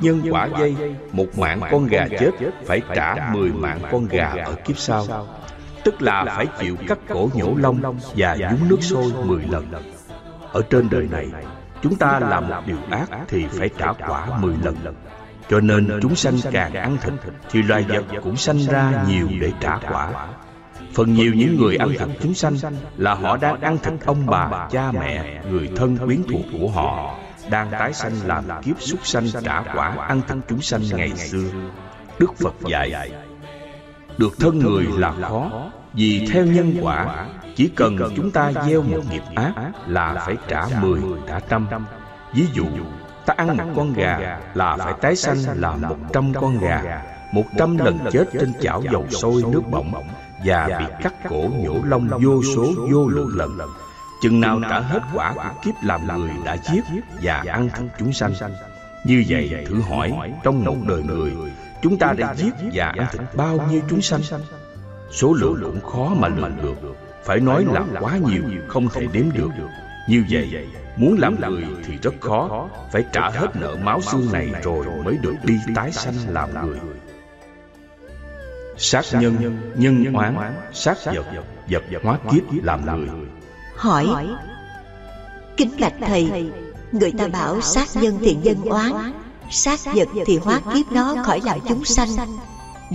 nhân quả dây. Một mạng con gà chết Phải trả mười mạng con gà ở kiếp sau. Tức là phải chịu cắt cổ nhổ lông Và nhúng nước sôi mười lần. Ở trên đời này Chúng ta làm một điều ác Thì phải trả quả mười lần. Cho nên chúng sanh càng ăn thịt Thì loài vật cũng sanh ra nhiều để trả quả. Phần nhiều những người ăn thịt chúng sanh Là họ đang ăn thịt ông bà, cha mẹ, người thân quyến thuộc của họ đang tái sanh làm kiếp súc sanh trả quả ăn thịt chúng sanh ngày xưa. Đức Phật dạy, được thân người là khó, vì theo nhân quả, chỉ cần chúng ta gieo một nghiệp ác là phải trả mười, trả trăm. Ví dụ, ta ăn một con gà là phải tái sanh là một trăm con gà, một trăm lần chết trên chảo dầu sôi nước bỏng và bị cắt cổ nhổ lông vô số vô lượng lần Chừng nào trả hết quả của kiếp làm người đã giết và ăn thịt chúng sanh. Như vậy thử hỏi trong một đời người Chúng ta đã giết và ăn thịt bao nhiêu chúng sanh? Số lượng cũng khó mà lường được. Phải nói là quá nhiều không thể đếm được. Như vậy muốn làm người thì rất khó. Phải trả hết nợ máu xương này rồi mới được đi tái sanh làm người. Sát nhân, nhân oán, sát vật, vật hóa kiếp làm người hỏi, kính bạch thầy, người ta bảo sát nhân thì nhân oán, sát vật thì hóa kiếp nó khỏi làm chúng sanh.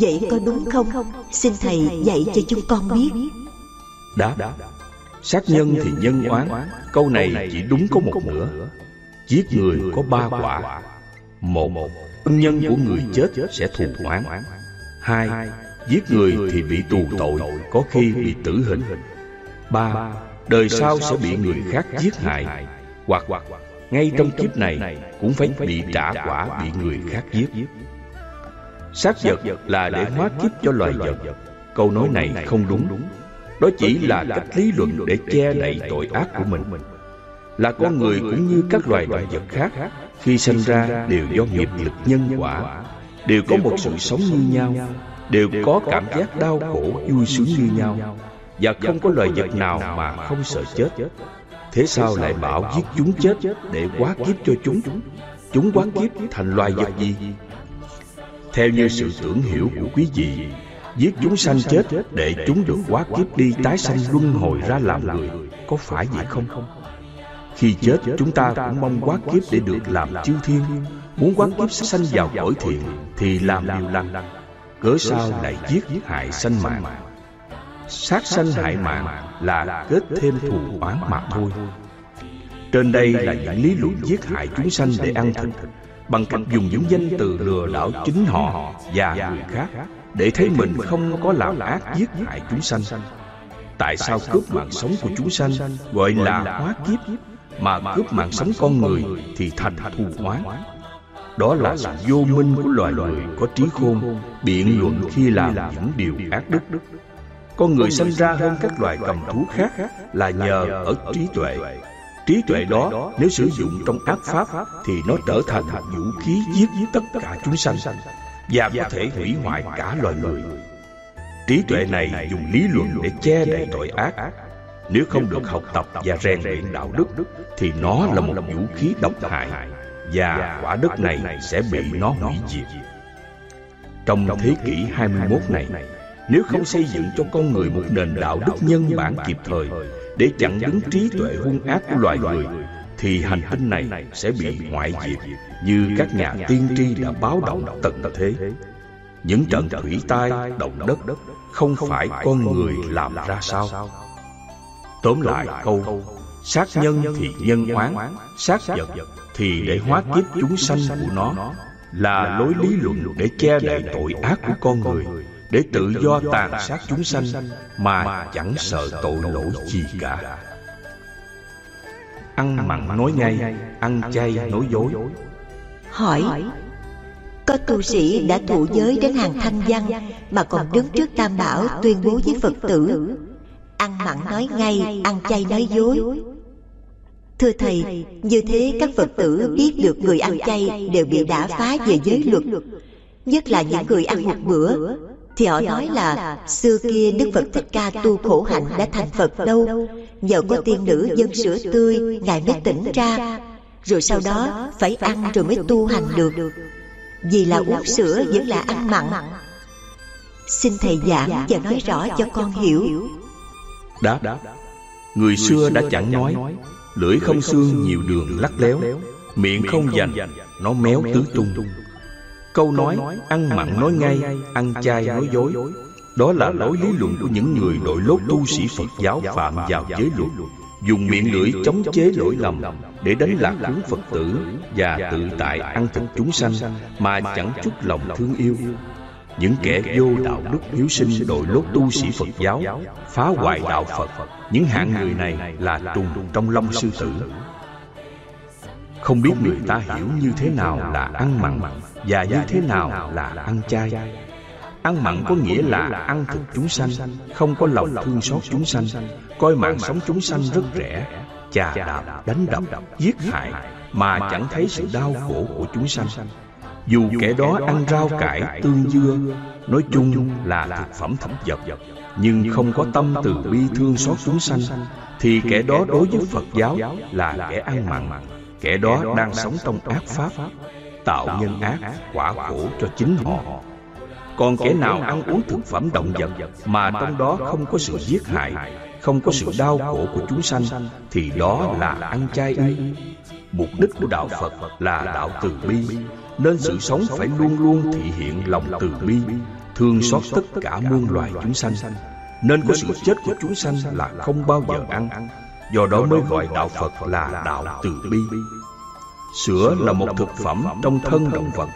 Vậy có đúng không? Xin thầy dạy cho chúng con biết. Đáp, sát nhân thì nhân oán. Câu này chỉ đúng có một nửa. Giết người có ba quả. Một, ân nhân của người chết sẽ thù oán. Hai, giết người thì bị tù tội, có khi bị tử hình. Ba đời sau sẽ bị người khác giết hại. hoặc ngay trong kiếp này cũng phải bị trả quả bị người khác giết. sát vật là để hóa kiếp cho loài vật. câu nói này không đúng. đó chỉ là cách lý luận để che đậy tội ác của mình. là con người cũng như các loài động vật khác khi sinh ra đều do nghiệp lực nhân quả đều có một sự sống như nhau đều có cảm giác đau khổ vui sướng như nhau và không có loài vật nào mà không sợ chết. Thế sao lại bảo giết chúng chết Để quá kiếp cho chúng? Chúng? Quá kiếp thành loài vật gì? Theo như sự tưởng hiểu của quý vị Giết chúng sanh chết Để chúng được quá kiếp đi tái sanh luân hồi ra làm người. Có phải vậy không? Khi chết chúng ta cũng mong quá kiếp để được làm chư thiên. Muốn quá kiếp sanh vào cõi thiện Thì làm điều lành. Cớ sao lại giết hại sanh mạng sát sanh hại mạng là kết thêm thù oán mà thôi. trên đây là những lý luận giết hại chúng sanh để ăn thịt. bằng cách dùng những danh từ lừa đảo chính họ và người khác để thấy mình không có làm ác giết hại chúng sanh. tại sao cướp mạng sống của chúng sanh gọi là hóa kiếp mà cướp mạng sống con người thì thành thù oán. đó là sự vô minh của loài người có trí khôn biện luận khi làm những điều ác đức con người sinh ra hơn các loài cầm thú khác là nhờ ở trí tuệ. trí tuệ. Đó nếu sử dụng trong ác pháp thì nó trở thành vũ khí giết tất cả chúng sanh. và có thể hủy hoại cả loài người. trí tuệ này dùng lý luận để che đậy tội ác. nếu không được học tập và rèn luyện đạo đức thì nó là một vũ khí độc hại và quả đất này sẽ bị nó hủy diệt. trong thế kỷ 21 này nếu không xây dựng cho con người một nền đạo đức nhân bản kịp thời để chặn đứng trí tuệ hung ác của loài người thì hành tinh này sẽ bị hoại diệt như các nhà tiên tri đã báo động tận thế. những trận thủy tai động đất không phải con người làm ra sao. tóm lại câu sát nhân thì nhân oán sát vật thì để hóa kiếp chúng sanh của nó là lối lý luận để che đậy tội ác của con người để tự do tàn sát chúng sanh mà chẳng sợ tội lỗi gì cả. ăn mặn nói ngay ăn chay nói dối. hỏi có tu sĩ đã thụ giới đến hàng thanh văn mà còn đứng trước tam bảo tuyên bố với phật tử? ăn mặn nói ngay ăn chay nói dối. thưa thầy như thế các phật tử biết được người ăn chay đều bị đả phá về giới luật. nhất là những người ăn một bữa thì họ nói là xưa kia Đức Phật Thích Ca tu khổ hạnh đã thành Phật đâu Nhờ có tiên nữ dân sữa tươi Ngài mới tỉnh ra. Rồi sau đó phải ăn rồi mới tu hành được. Vì là uống sữa vẫn là ăn mặn. Xin thầy giảng và nói rõ cho con hiểu. Đáp Người xưa đã chẳng nói Lưỡi không xương nhiều đường lắc léo Miệng không dành Nó méo tứ tung Câu nói ăn mặn nói ngay Ăn chay nói dối. Đó là lối lý luận của những người đội lốt tu sĩ Phật giáo phạm vào giới luật Dùng miệng lưỡi chống chế lỗi lầm Để đánh lạc hướng Phật tử Và tự tại ăn thịt chúng sanh Mà chẳng chút lòng thương yêu. những kẻ vô đạo đức hiếu sinh đội lốt tu sĩ Phật giáo phá hoại đạo Phật. Những hạng người này là trùng trong long sư tử không biết người ta hiểu như thế nào là ăn mặn và như thế nào là ăn chay? ăn mặn có nghĩa là ăn thịt chúng sanh không có lòng thương xót chúng sanh. Coi mạng sống chúng sanh rất rẻ chà đạp đánh đập giết hại mà chẳng thấy sự đau khổ của chúng sanh. dù kẻ đó ăn rau cải, tương dưa Nói chung là thực phẩm thẩm vật. Nhưng không có tâm từ bi thương xót chúng sanh Thì kẻ đó đối với Phật giáo là kẻ ăn mặn Kẻ đó đang sống trong ác pháp Tạo nhân ác, quả khổ cho chính họ. Còn kẻ nào ăn uống thực phẩm động vật Mà trong đó không có sự giết hại Không có sự đau khổ của chúng sanh Thì đó là ăn chay. ư Mục đích của Đạo Phật là đạo từ bi. nên sự sống phải luôn luôn thể hiện lòng từ bi thương xót tất cả muôn loài chúng sanh. nên có sự chết của chúng sanh là không bao giờ ăn. do đó mới gọi đạo phật là đạo từ bi sữa là một thực phẩm trong thân động vật.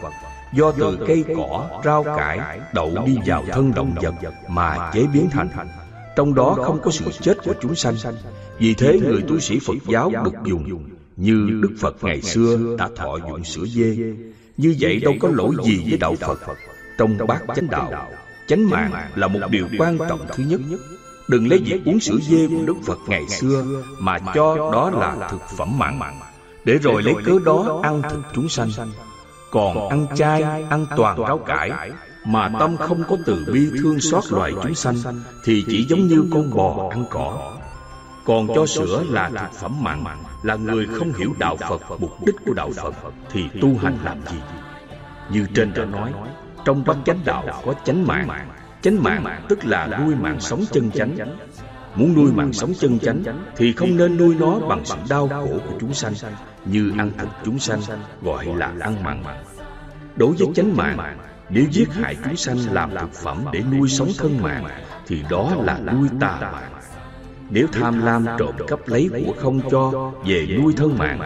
do từ cây cỏ rau cải đậu đi vào thân động vật mà chế biến thành. trong đó không có sự chết của chúng sanh. vì thế người tu sĩ phật giáo được dùng như đức phật ngày xưa đã thọ dụng sữa dê. như vậy đâu có lỗi gì với đạo Phật. Trong bát chánh đạo Chánh mạng là một điều quan trọng thứ nhất. Đừng lấy việc uống sữa dê của Đức Phật ngày xưa Mà cho đó là thực phẩm mặn Để rồi lấy cớ đó ăn thịt chúng sanh. Còn ăn chay, ăn toàn rau cải. Mà tâm không có từ bi thương xót loài chúng sanh Thì chỉ giống như con bò ăn cỏ. còn cho sữa là thực phẩm mặn Là người không hiểu đạo Phật Mục đích của đạo Phật Thì tu hành làm gì? Như trên đã nói Trong bát chánh đạo có chánh mạng. Chánh mạng tức là nuôi mạng sống chân chánh Muốn nuôi mạng sống chân chánh Thì không nên nuôi nó bằng sự đau khổ của chúng sanh, Như ăn thịt chúng sanh, Gọi là ăn mặn. Đối với chánh mạng, Nếu giết hại chúng sanh làm thực phẩm Để nuôi sống thân mạng, Thì đó là nuôi tà mạng. Nếu tham lam trộm cắp lấy của không cho Về nuôi thân mạng,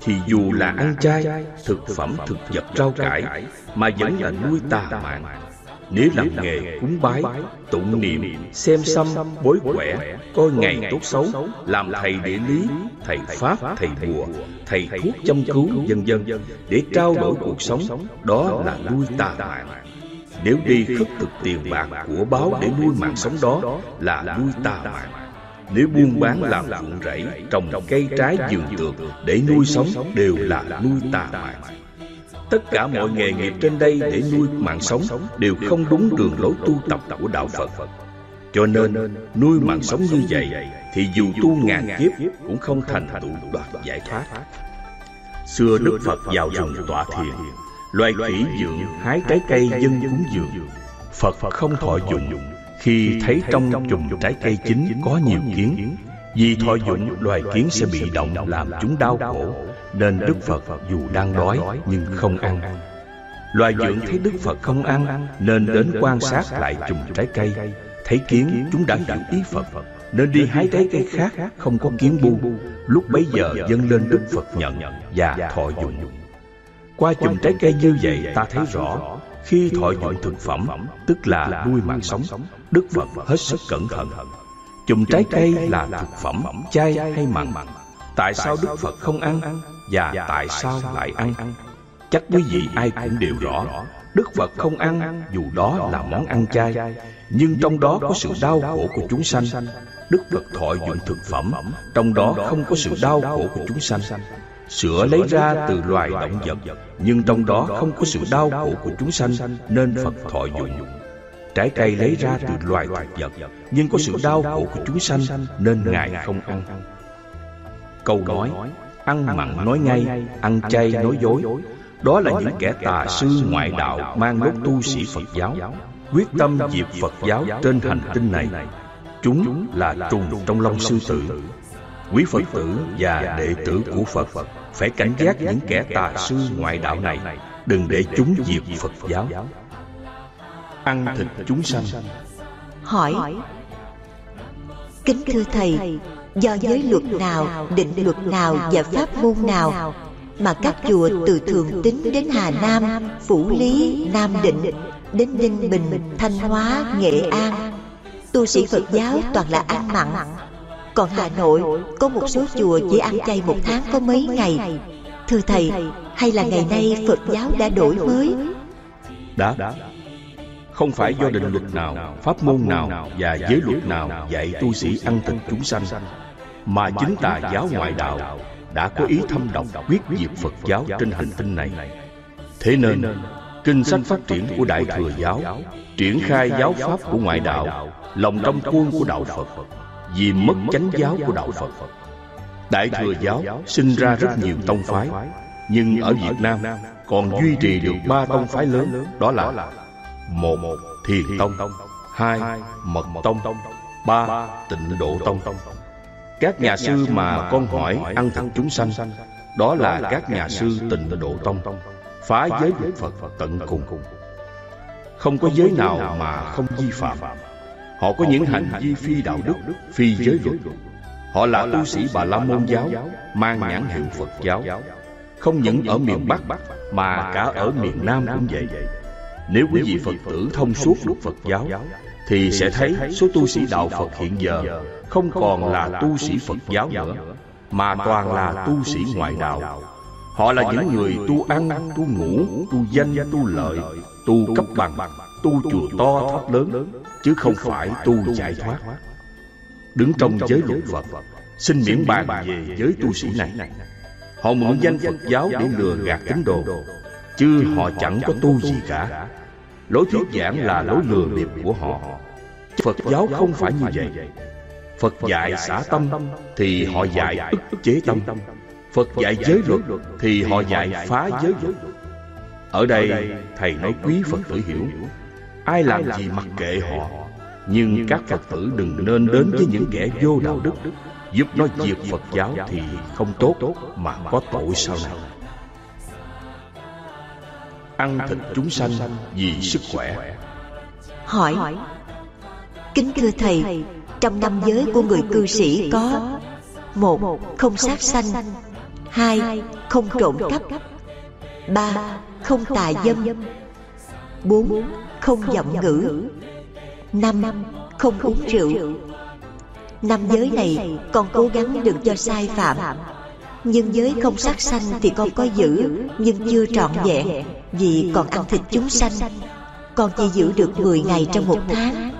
Thì dù là ăn chay, Thực phẩm, thực vật rau cải, Mà vẫn là nuôi tà mạng. Nếu làm nghề, cúng bái, Tụng niệm, Xem xăm Bối quẻ, Coi ngày tốt xấu, Làm thầy địa lý, Thầy pháp, Thầy bùa, Thầy thuốc châm cứu Dân dân Để trao đổi cuộc sống, Đó là nuôi tà mạng. Nếu đi khất thực tiền bạc của báo để nuôi mạng sống đó là nuôi tà mạng. Nếu buôn bán làm ruộng rẫy, Trồng cây trái vườn tược Để nuôi sống đều là nuôi tà mạng. Tất cả mọi nghề nghiệp trên đây để nuôi mạng sống Đều không đúng đường lối tu tập của Đạo Phật. Cho nên, nuôi mạng sống như vậy Thì dù tu ngàn kiếp cũng không thành tựu đoạt giải thoát. Xưa Đức Phật vào rừng tọa thiền, Loài khỉ dượng, hái trái cây, dân cúng dường. Phật không thọ dụng. Khi thấy trong chùm trái cây chín có nhiều kiến, Vì thọ dụng, loài kiến sẽ bị động làm chúng đau khổ. Nên Đức Phật dù đang đói nhưng không ăn. Loài dưỡng thấy Đức Phật không ăn, Nên đến quan sát lại chùm trái cây, Thấy kiến chúng đã hiểu ý Phật, Nên đi hái trái cây khác, không có kiến bu. Lúc bấy giờ dâng lên Đức Phật nhận và thọ dụng. Qua chùm trái cây như vậy, ta thấy rõ, khi thọ dụng thực phẩm, tức là nuôi mạng sống, đức phật hết sức cẩn thận. Chùm trái cây là thực phẩm chay hay mặn? Tại sao đức phật không ăn? Và tại sao lại ăn? chắc quý vị ai cũng đều rõ đức phật không ăn dù đó là món ăn chay. nhưng trong đó có sự đau khổ của chúng sanh. đức phật thọ dụng thực phẩm. trong đó không có sự đau khổ của chúng sanh. Sữa lấy ra từ loài động vật. Nhưng trong đó không có sự đau khổ của chúng sanh Nên Phật thọ dụng. Trái cây lấy ra từ loài thực vật. Nhưng có sự đau khổ của chúng sanh Nên Ngài không ăn. Câu nói Ăn mặn nói ngay Ăn chay nói dối. Đó là những kẻ tà sư ngoại đạo mang lốt tu sĩ Phật giáo. Quyết tâm diệt Phật giáo trên hành tinh này. Chúng là trùng trong lông sư tử. Quý Phật tử và đệ tử của Phật Phải cảnh giác những kẻ tà sư ngoại đạo này. Đừng để chúng diệt Phật giáo. Ăn thịt chúng sanh. Hỏi Kính thưa Thầy Do giới luật nào, định luật nào và pháp môn nào Mà các chùa từ Thường Tín đến Hà Nam, Phủ Lý, Nam Định Đến Ninh Bình, Thanh Hóa, Nghệ An. Tu sĩ Phật giáo toàn là ăn mặn Còn Hà Nội có một số chùa chỉ ăn chay một tháng có mấy ngày. Thưa Thầy, hay là ngày nay Phật giáo đã đổi mới? Đã, không phải do định luật nào, pháp môn nào và giới luật nào dạy tu sĩ ăn thịt chúng sanh, mà chính tà giáo ngoại đạo đã có ý thâm độc quyết diệt Phật giáo trên hành tinh này. Thế nên, kinh sách phát triển của Đại Thừa Giáo triển khai giáo pháp của ngoại đạo, lòng trong khuôn của đạo Phật, vì mất chánh giáo của đạo Phật. Đại Thừa Giáo sinh ra rất nhiều tông phái, nhưng ở Việt Nam còn duy trì được ba tông phái lớn, đó là một thiền tông, hai mật tông, ba tịnh độ tông. Các nhà sư mà con hỏi ăn thịt chúng sanh, đó là các nhà sư tịnh độ tông, phá giới luật phật tận cùng. Không có giới nào mà không vi phạm. Họ có những hành vi phi đạo đức, phi giới luật họ là tu sĩ bà la môn giáo, mang nhãn hiệu phật giáo. Không những ở miền bắc, mà cả ở miền nam cũng vậy nếu quý vị Phật tử thông suốt luật Phật giáo Thì sẽ thấy số tu sĩ đạo Phật hiện giờ Không còn là tu sĩ Phật giáo nữa Mà toàn là tu sĩ ngoại đạo. Họ là những người tu ăn, tu ngủ, tu danh, tu lợi Tu cấp bằng, tu chùa to tháp lớn Chứ không phải tu giải thoát. Đứng trong giới luật Phật Xin miễn bàn về giới tu sĩ này. Họ mượn danh Phật giáo để lừa gạt tín đồ Chứ họ chẳng có tu gì cả Lối thuyết giảng là lối lừa bịp của họ. Phật giáo không phải như vậy. Phật dạy xả tâm Thì họ dạy ức chế tâm. Phật dạy giới luật Thì họ dạy phá giới luật. Ở đây, Thầy nói quý Phật tử hiểu. Ai làm gì mặc kệ họ. Nhưng các Phật tử đừng nên đến với những kẻ vô đạo đức. Giúp nó diệt Phật giáo thì không tốt Mà có tội sau này ăn thịt chúng sanh vì sức khỏe. hỏi kính thưa thầy trong năm giới của người cư sĩ có một không sát sanh hai không trộm cắp ba không tà dâm bốn không giọng ngữ năm không uống rượu. năm giới này con cố gắng đừng cho sai phạm nhưng giới không sát sanh thì con có giữ Nhưng chưa trọn vẹn Vì còn ăn thịt chúng sanh Con chỉ giữ được 10 ngày trong một tháng.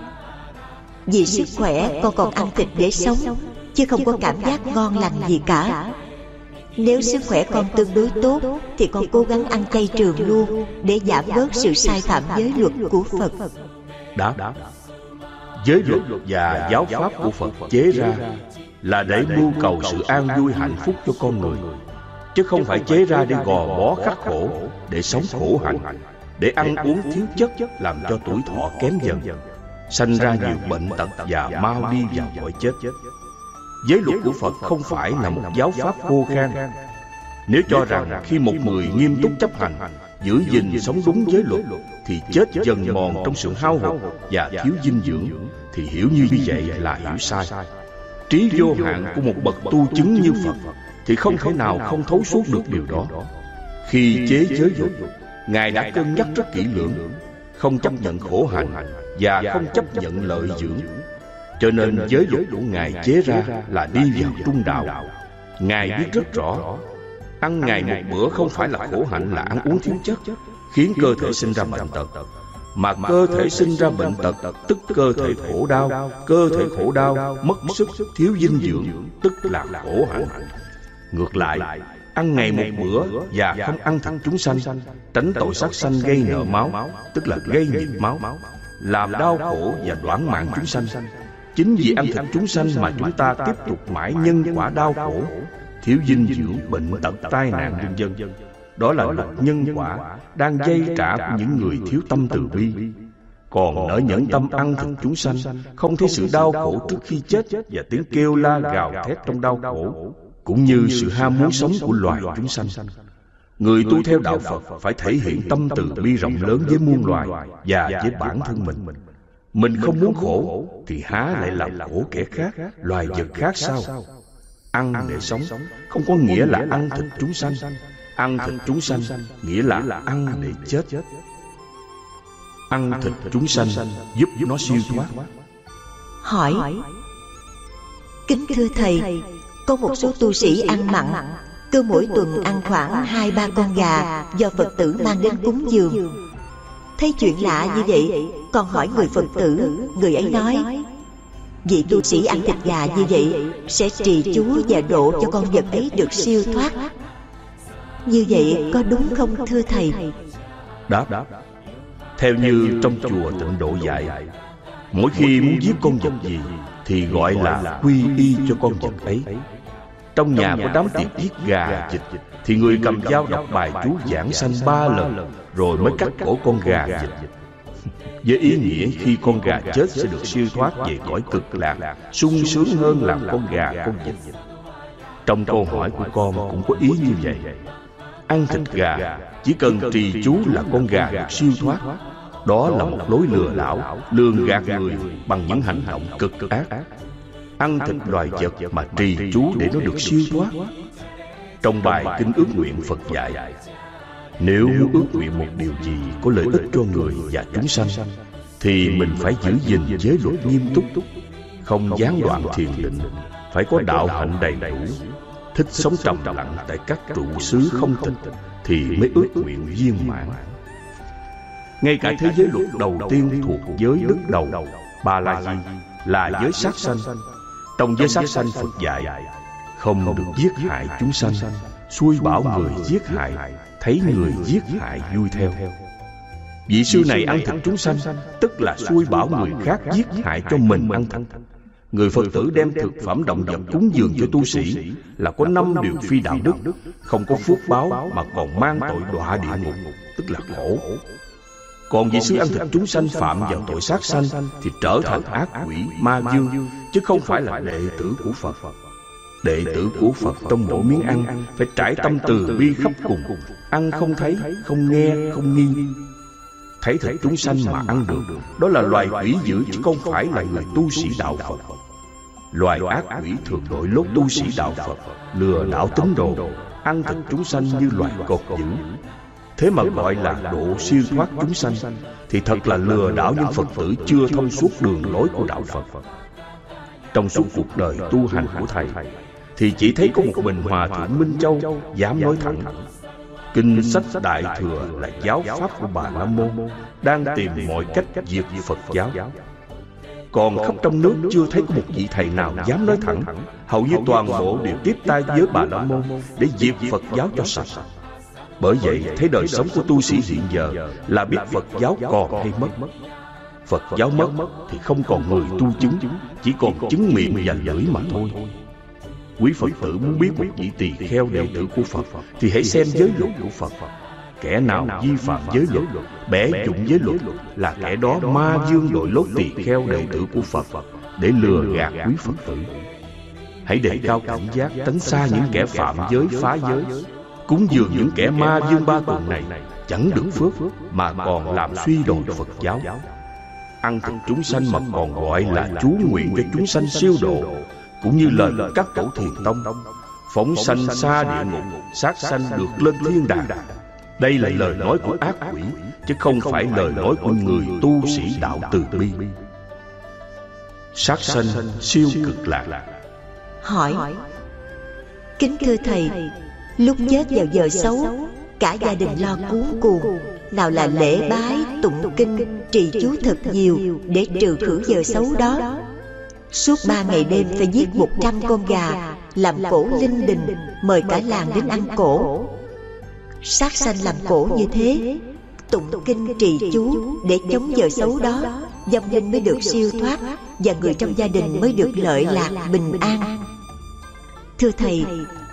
Vì sức khỏe con còn ăn thịt để sống Chứ không có cảm giác ngon lành gì cả. Nếu sức khỏe con tương đối tốt Thì con cố gắng ăn chay trường luôn Để giảm bớt sự sai phạm giới luật của Phật. Đã Giới luật và giáo pháp của Phật chế ra là để mưu cầu sự an vui hạnh phúc cho con người. chứ không phải chế ra để gò bó khắc khổ để sống khổ hạnh để ăn uống thiếu chất làm cho tuổi thọ kém dần. sanh ra nhiều bệnh tật và mau đi vào cõi chết. giới luật của phật không phải là một giáo pháp khô khan. nếu cho rằng khi một người nghiêm túc chấp hành giữ gìn sống đúng giới luật thì chết dần mòn trong sự hao hụt và thiếu dinh dưỡng thì hiểu như vậy là hiểu sai trí vô hạn của một bậc tu chứng như Phật thì không thể nào không thấu suốt được điều đó. Khi chế giới dục, Ngài đã cân nhắc rất kỹ lưỡng, không chấp nhận khổ hạnh và không chấp nhận lợi dưỡng. Cho nên giới dục của Ngài chế ra là đi vào trung đạo. Ngài biết rất rõ, ăn ngày một bữa không phải là khổ hạnh là ăn uống thiếu chất, khiến cơ thể sinh ra bệnh tật mà cơ thể sinh ra bệnh tật tức cơ thể khổ đau cơ thể khổ đau mất sức thiếu dinh dưỡng tức là khổ hạnh. ngược lại ăn ngày một bữa và không ăn thịt chúng sanh. tránh tội sát sanh gây nợ máu tức là gây nhiệt máu làm đau khổ và đoán mạng chúng sanh. chính vì ăn thịt chúng sanh mà chúng ta tiếp tục mãi nhân quả đau khổ thiếu dinh dưỡng bệnh tật tai nạn vân vân Đó là luật nhân quả Đang dây trả những người thiếu tâm từ bi Còn nỡ nhẫn tâm ăn thịt chúng sanh Không thấy sự đau khổ trước khi chết Và tiếng kêu la gào thét trong đau khổ Cũng như sự ham muốn sống của loài chúng sanh Người tu theo đạo Phật phải thể hiện tâm từ bi rộng lớn với muôn loài và với bản thân mình. Mình không muốn khổ thì há lại làm khổ kẻ khác, loài vật khác sao? Ăn để sống không có nghĩa là ăn thịt chúng sanh. Ăn thịt chúng sanh nghĩa là ăn để chết. Ăn thịt chúng sanh giúp nó siêu thoát. Hỏi Kính thưa Thầy, có một số tu sĩ ăn mặn cứ mỗi tuần ăn khoảng hai ba con gà do Phật tử mang đến cúng dường. Thấy chuyện lạ như vậy, còn hỏi người Phật tử, người ấy nói, vị tu sĩ ăn thịt gà như vậy sẽ trì chú và độ cho con vật ấy được siêu thoát. Như vậy có đúng không thưa Thầy? Đáp, theo như trong chùa tịnh độ dạy, mỗi khi muốn giết con vật gì thì gọi là quy y cho con vật ấy. Trong nhà có đám tiệc giết gà dịch Thì người cầm dao đọc bài chú giảng sanh ba lần Rồi mới cắt cổ con gà dịch với ý nghĩa khi con gà chết sẽ được siêu thoát về cõi cực lạc sung sướng hơn làm con gà con vịt. Trong câu hỏi của con cũng có ý như vậy ăn thịt gà. Chỉ cần trì chú là con gà được siêu thoát. đó là một lối lừa đảo lường gạt người bằng những hành động cực ác. ăn thịt loài vật mà trì chú để nó được siêu thoát. trong bài kinh ước nguyện phật dạy nếu muốn ước nguyện một điều gì có lợi ích cho người và chúng sanh thì mình phải giữ gìn giới luật nghiêm túc. không gián đoạn thiền định phải có đạo hạnh đầy đủ thích sống trầm lặng tại các trụ xứ không tịch thì mới ước nguyện viên mãn. ngay cả thế giới luật đầu tiên thuộc giới đức đầu ba la di là giới sát sanh. trong giới sát sanh Phật dạy Không được giết hại chúng sanh. Xui bảo người giết hại Thấy người giết hại vui theo. Vị sư này ăn thịt chúng sanh Tức là xui bảo người khác giết hại cho mình. ăn thịt Người Phật tử đem thực phẩm động vật cúng dường cho tu sĩ Là có năm điều phi đạo đức Không có phước báo mà còn mang tội đọa địa ngục Tức là khổ. còn vị sư ăn thịt chúng sanh phạm vào tội sát sanh Thì trở thành ác quỷ ma dương Chứ không phải là đệ tử của Phật. Đệ tử của Phật trong mỗi miếng ăn Phải trải tâm từ bi khắp cùng Ăn không thấy, không nghe, không nghi Thấy thịt chúng sanh mà ăn được Đó là loài quỷ dữ chứ không phải là người tu sĩ đạo Phật Loài ác quỷ thường đội lốt tu sĩ đạo Phật Lừa đảo tín đồ Ăn thịt chúng sanh như loài cột dữ. Thế mà gọi là độ siêu thoát chúng sanh Thì thật là lừa đảo những Phật tử chưa thông suốt đường lối của Đạo Phật. Trong suốt cuộc đời tu hành của Thầy Thì chỉ thấy có một mình Hòa Thượng Minh Châu dám nói thẳng. Kinh sách Đại Thừa là giáo pháp của Bà La Môn Đang tìm mọi cách diệt Phật giáo còn khắp trong nước chưa thấy có một vị thầy nào dám nói thẳng. Hầu như toàn bộ đều tiếp tay với Bà La Môn Để diệt Phật giáo cho sạch. bởi vậy thấy đời sống của tu sĩ hiện giờ Là biết Phật giáo còn hay mất. Phật giáo mất thì không còn người tu chứng Chỉ còn chứng miệng và lưỡi mà thôi. Quý Phật tử muốn biết một vị tỳ kheo đệ tử của Phật Thì hãy xem giới luật của Phật Kẻ nào vi phạm giới luật Bẻ dụng giới luật Là kẻ đó ma dương đội lốt tỳ kheo đệ tử của Phật Để lừa gạt quý Phật tử. Hãy đề cao cảnh giác Tránh xa những kẻ phạm giới phá giới. Cúng dường những kẻ ma dương ba tuần này Chẳng được phước Mà còn làm suy đồi Phật giáo. Ăn thịt chúng sanh mà còn gọi là chú nguyện cho chúng sanh siêu độ. Cũng như lời các tổ thiền tông Phóng sanh xa địa ngục Sát sanh được lên thiên đàng Đây là lời nói của ác quỷ Chứ không phải lời nói của người tu sĩ đạo từ bi. Sát sanh siêu cực lạc. Hỏi Kính thưa Thầy Lúc chết vào giờ xấu Cả gia đình lo cuốn cuồng. Nào là lễ bái, tụng kinh Trì chú thật nhiều Để trừ khử giờ xấu đó. Suốt ba ngày đêm phải giết một trăm con gà Làm cổ linh đình Mời cả làng đến ăn cổ Sát sanh làm cổ như thế Tụng kinh trì chú Để chống giờ xấu đó Dòng linh mới được siêu thoát Và người trong gia đình mới được lợi lạc bình an. Thưa Thầy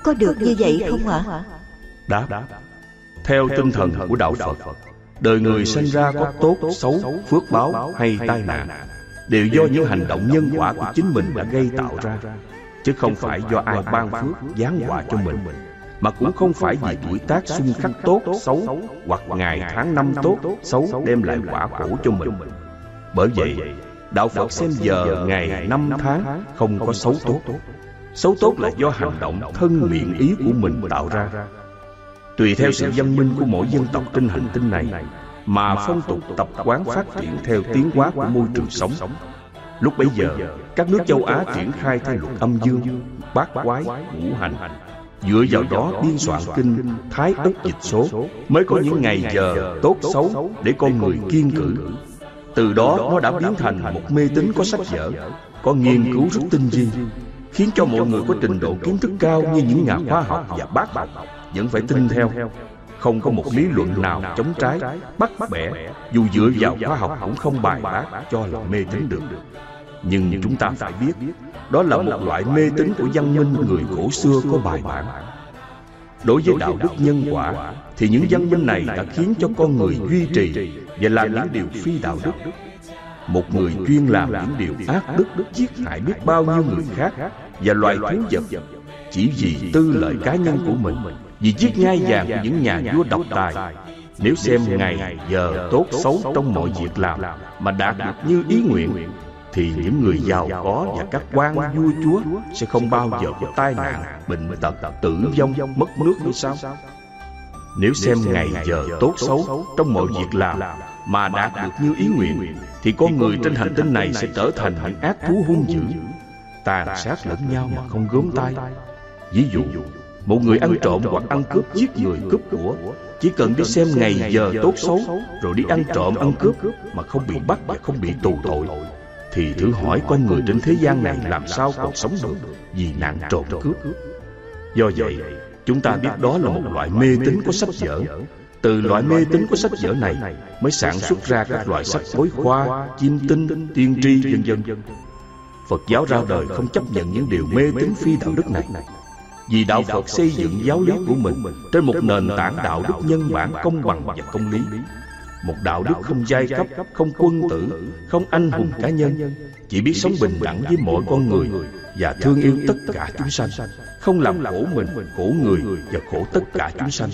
có được như vậy không ạ? Đáp. Theo tinh thần của Đạo Phật Đời người sinh ra có tốt, xấu, phước báo hay tai nạn. Đều do những hành động nhân quả của chính mình đã gây tạo ra Chứ không phải do ai ban phước, giáng quả cho mình Mà cũng không phải vì tuổi tác xung khắc tốt, xấu Hoặc ngày tháng năm tốt, xấu đem lại quả khổ cho mình. Bởi vậy, Đạo Phật xem giờ, ngày, năm tháng không có xấu tốt. Xấu tốt là do hành động thân miệng ý của mình tạo ra. Tùy theo sự văn minh của mỗi dân tộc trên hành tinh này Mà phong tục tập quán phát triển theo tiến hóa của môi trường sống. Lúc bấy giờ, các nước châu Á triển khai theo luật âm dương, bát quái, ngũ hành Dựa vào đó biên soạn kinh Thái ức Dịch Số Mới có những ngày giờ tốt xấu để con người kiên cử. Từ đó nó đã biến thành một mê tín có sách vở, Có nghiên cứu rất tinh vi, Khiến cho mọi người có trình độ kiến thức cao như những nhà khoa học và bác học vẫn phải tin theo, không có một lý luận nào chống trái, bắt bẻ, dù dựa vào khoa học cũng không bài bác cho là mê tín được. Nhưng chúng ta phải biết đó là một loại mê tín của văn minh người cổ xưa có bài bản. Đối với đạo đức nhân quả, thì những văn minh này đã khiến cho con người duy trì và làm những điều phi đạo đức. Một người chuyên làm những điều ác đức, giết hại biết bao nhiêu người khác và loài thú vật chỉ vì tư lợi cá nhân của mình, vì chiếc ngai vàng của những nhà vua độc tài. Nếu xem ngày, giờ, tốt, xấu trong mọi việc làm Mà đạt được như ý nguyện thì những người giàu có và các quan vua chúa Sẽ không bao giờ có tai nạn, bệnh tật, tử vong, mất nước hay sao? Nếu xem ngày giờ tốt xấu trong mọi việc làm Mà đạt được như ý nguyện Thì con người trên hành tinh này sẽ trở thành những ác thú hung dữ Tàn sát lẫn nhau mà không gớm tay. Ví dụ một người ăn trộm hoặc ăn cướp giết người cướp của Chỉ cần đi xem ngày giờ tốt xấu Rồi đi ăn trộm ăn cướp Mà không bị bắt và không bị tù tội Thì thử hỏi con người trên thế gian này Làm sao còn sống được Vì nạn trộm cướp. Do vậy chúng ta biết đó là một loại mê tín có sách vở. từ loại mê tín của sách vở này mới sản xuất ra các loại sách bối khoa, chim tinh, tiên tri, vân vân. Phật giáo ra đời không chấp nhận những điều mê tín phi đạo đức này. Vì đạo Phật xây dựng giáo lý của mình Trên một nền tảng đạo đức nhân bản công bằng và công lý Một đạo đức không giai cấp, không quân tử, không anh hùng cá nhân. Chỉ biết sống bình đẳng với mọi con người Và thương yêu tất cả chúng sanh. Không làm khổ mình, khổ người và khổ tất cả chúng sanh.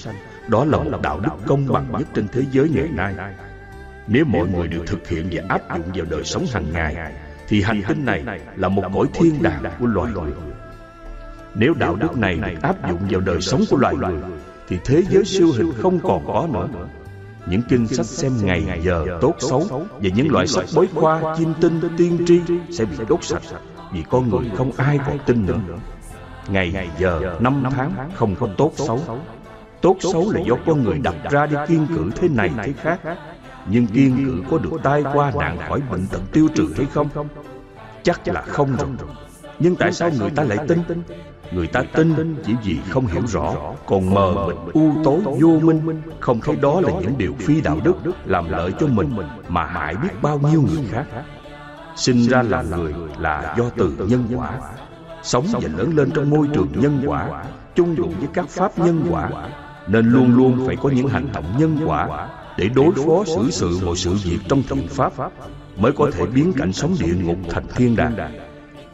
Đó là một đạo đức công bằng nhất trên thế giới ngày nay. Nếu mọi người đều thực hiện và áp dụng vào đời sống hàng ngày Thì hành tinh này là một cõi thiên đàng của loài người nếu đạo đức này được áp dụng vào đời sống của loài người Thì thế giới siêu hình không còn có nữa Những kinh sách xem ngày giờ tốt xấu Và những loại sách bối khoa, chim tinh, tiên tri Sẽ bị đốt sạch Vì con người không ai còn tin nữa. Ngày giờ, năm tháng không có tốt xấu. Tốt xấu là do con người đặt ra đi kiên cử thế này thế khác. Nhưng kiên cử có được tai qua nạn khỏi bệnh tật tiêu trừ hay không? Chắc là không rồi. Nhưng tại sao người ta lại tin? Người ta tin chỉ vì không hiểu rõ. Còn mờ mịt, u tối, vô minh, Không thấy đó là những điều phi đạo đức Làm lợi cho mình Mà hại biết bao nhiêu người khác. Sinh ra là người là do từ nhân quả. Sống và lớn lên trong môi trường nhân quả, Chung đụng với các pháp nhân quả. Nên luôn luôn phải có những hành động nhân quả Để đối phó xử sự mọi sự việc trong thiện pháp, Mới có thể biến cảnh sống địa ngục thành thiên đàng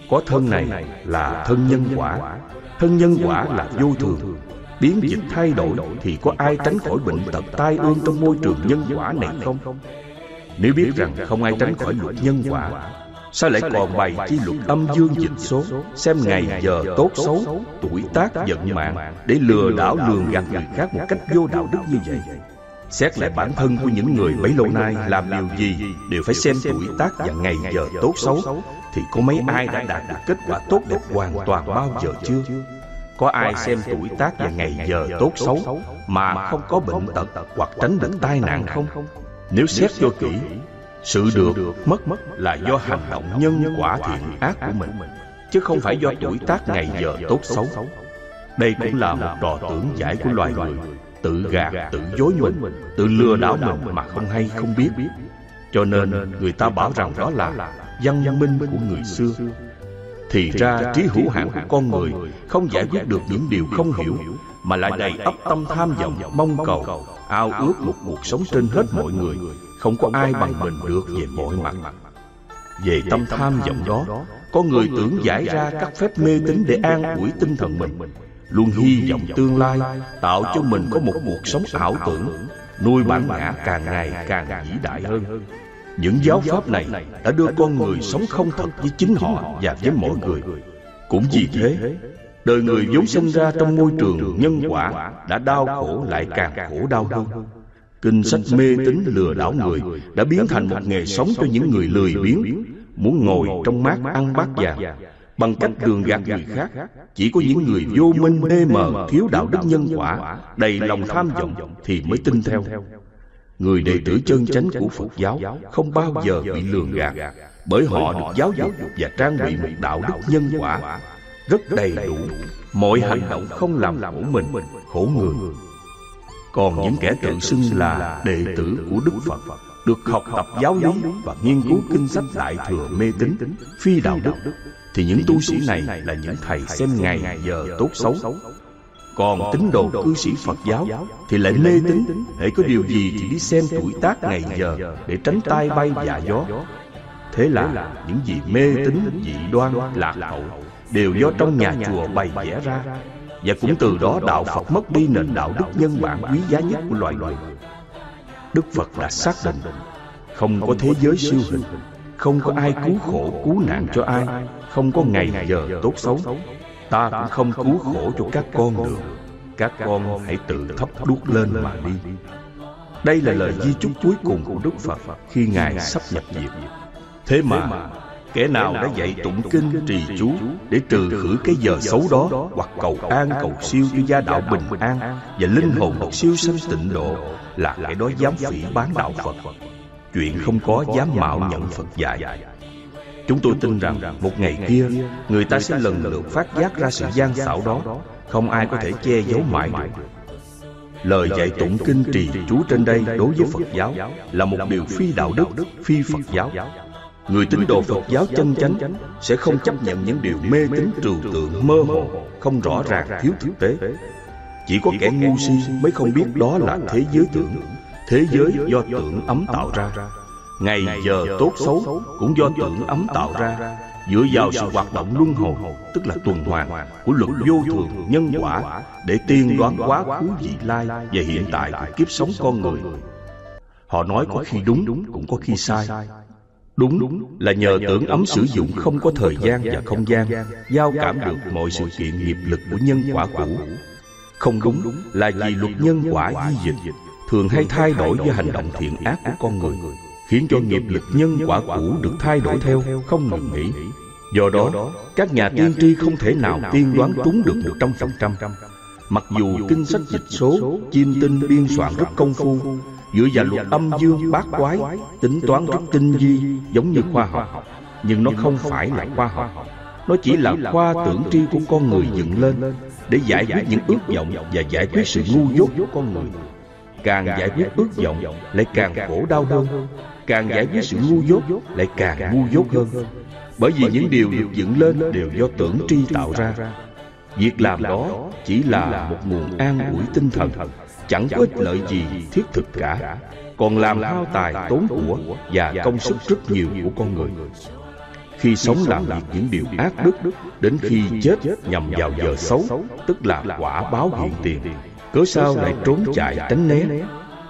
có thân này là thân nhân quả. Thân nhân quả là vô thường. Biến dịch thay đổi Thì có ai tránh khỏi bệnh tật tai ương Trong môi trường nhân quả này không? Nếu biết rằng không ai tránh khỏi luật nhân quả, Sao lại còn bày chi luật âm dương dịch số? Xem ngày giờ tốt xấu, Tuổi tác vận mạng Để lừa đảo lường gạt người khác Một cách vô đạo đức như vậy. Xét lại bản thân của những người bấy lâu nay Làm điều gì Đều phải xem tuổi tác và ngày giờ tốt xấu thì có mấy ai đã đạt được kết quả tốt đẹp hoàn toàn bao giờ chưa? Có ai xem tuổi tác và ngày giờ tốt xấu mà không có bệnh tật hoặc tránh được tai nạn không? Nếu xét cho kỹ, sự được mất mất là do hành động nhân quả thiện ác của mình, chứ không phải do tuổi tác ngày giờ tốt xấu. Đây cũng là một trò tưởng giải của loài người, tự gạt, tự dối mình, tự lừa đảo mình mà không hay không biết. Cho nên người ta bảo rằng đó là văn minh của người xưa. Thì ra trí hữu hạn của con người Không giải quyết được những điều không hiểu mà lại đầy ấp tâm tham vọng mong cầu ao ước một cuộc sống trên hết mọi người. không có ai bằng mình được về mọi mặt. về tâm tham vọng đó có người tưởng giải ra các phép mê tín để an ủi tinh thần mình luôn hy vọng tương lai tạo cho mình có một cuộc sống ảo tưởng nuôi bản ngã càng ngày càng vĩ đại hơn những giáo pháp này đã đưa con người sống không thật với chính họ và với mọi người. cũng vì thế đời người vốn sinh ra trong môi trường nhân quả đã đau khổ lại càng khổ đau hơn. kinh sách mê tín lừa đảo người đã biến thành một nghề sống cho những người lười biếng muốn ngồi trong mát ăn bát vàng bằng cách đường gạt người khác chỉ có những người vô minh mê mờ thiếu đạo đức nhân quả. đầy lòng tham vọng thì mới tin theo người đệ tử chân chánh của phật giáo không bao giờ bị lường gạt bởi họ được giáo dục và trang bị một đạo đức nhân quả rất đầy đủ. mọi hành động không làm khổ mình khổ người. còn những kẻ tự xưng là đệ tử của đức phật được học tập giáo lý và nghiên cứu kinh sách đại thừa mê tín phi đạo đức. thì những tu sĩ này là những thầy xem ngày giờ tốt xấu còn tín đồ cư sĩ Phật giáo thì lại mê tín. hễ có điều gì thì đi xem tuổi tác ngày giờ để tránh tai bay dạ gió. thế là những gì mê tín dị đoan lạc hậu đều do trong nhà chùa bày vẽ ra. và cũng từ đó đạo Phật mất đi nền đạo đức nhân bản quý giá nhất của loài người. Đức Phật đã xác định không có thế giới siêu hình không có ai cứu khổ cứu nạn cho ai không có ngày giờ tốt xấu ta cũng không cứu khổ cho các con được. Các con hãy tự thắp đuốc lên mà đi. Đây là lời di chúc cuối cùng của đức phật khi ngài sắp nhập diệt. Thế mà, kẻ nào đã dạy tụng kinh trì chú để trừ khử cái giờ xấu đó hoặc cầu an, cầu siêu cho gia đạo bình an và linh hồn được siêu sanh tịnh độ là kẻ đó dám phỉ bán đạo phật. Chuyện không có dám mạo nhận phật dạy. Chúng tôi tin rằng một ngày kia Người ta sẽ lần lượt phát giác ra sự gian xảo đó. Không ai có thể che giấu mãi được Lời dạy tụng kinh trì chú trên đây đối với Phật giáo Là một điều phi đạo đức, phi Phật giáo. Người tín đồ Phật giáo chân chánh Sẽ không chấp nhận những điều mê tín trừu tượng mơ hồ Không rõ ràng thiếu thực tế. Chỉ có kẻ ngu si mới không biết đó là thế giới tưởng Thế giới do tưởng ấm tạo ra Ngày giờ tốt xấu cũng do tưởng ấm tạo ra Dựa vào sự hoạt động luân hồi Tức là tuần hoàn của luật vô thường nhân quả Để tiên đoán quá khứ vị lai Và hiện tại của kiếp sống con người. Họ nói có khi đúng cũng có khi sai. Đúng là nhờ tưởng ấm sử dụng không có thời gian và không gian. Giao cảm được mọi sự kiện nghiệp lực của nhân quả cũ. Không đúng là vì luật nhân quả di dịch. Thường hay thay đổi do hành động thiện ác của con người khiến cho nghiệp lực nhân quả cũ được thay đổi theo không ngừng nghỉ. Do đó các nhà tiên tri không thể nào tiên đoán trúng được một trăm phần trăm. mặc dù kinh sách dịch số chiêm tinh biên soạn rất công phu. dựa vào luật âm dương bát quái tính toán rất tinh vi giống như khoa học. nhưng nó không phải là khoa học. nó chỉ là khoa tưởng tri của con người dựng lên để giải quyết những ước vọng và giải quyết sự ngu dốt của con người. càng giải quyết ước vọng lại càng khổ đau hơn càng giải quyết sự ngu dốt lại càng ngu dốt hơn. Bởi vì những điều được dựng lên đều do tưởng tri tạo ra. Việc làm đó chỉ là một nguồn an ủi tinh thần chẳng có ích lợi gì thiết thực cả. còn làm hao tài tốn của và công sức rất nhiều của con người. khi sống làm việc những điều ác đức đến khi chết nhằm vào giờ xấu tức là quả báo hiện tiền. cớ sao lại trốn chạy tránh né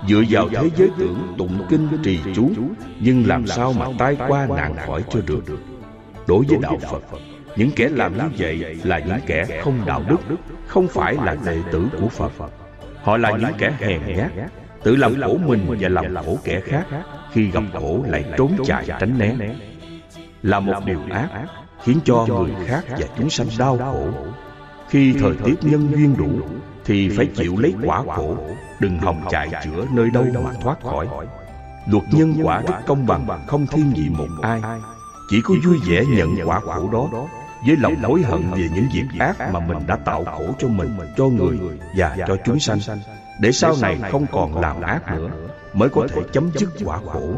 dựa vào thế giới tưởng tụng kinh trì chú nhưng làm sao mà tai qua nạn khỏi cho được? đối với đạo phật những kẻ làm như vậy là những kẻ không đạo đức không phải là đệ tử của phật. Họ là những kẻ hèn nhát tự làm khổ mình và làm khổ kẻ khác. khi gặp khổ lại trốn chạy tránh né. là một điều ác khiến cho người khác và chúng sanh đau khổ. khi thời tiết nhân duyên đủ thì phải chịu lấy quả khổ. đừng hòng chạy chữa nơi đâu mà thoát khỏi. luật nhân quả rất công bằng không thiên vị một ai. chỉ có vui vẻ nhận quả khổ đó. với lòng hối hận về những việc ác mà mình đã tạo khổ cho mình cho người và cho chúng sanh. để sau này không còn làm ác nữa mới có thể chấm dứt quả khổ.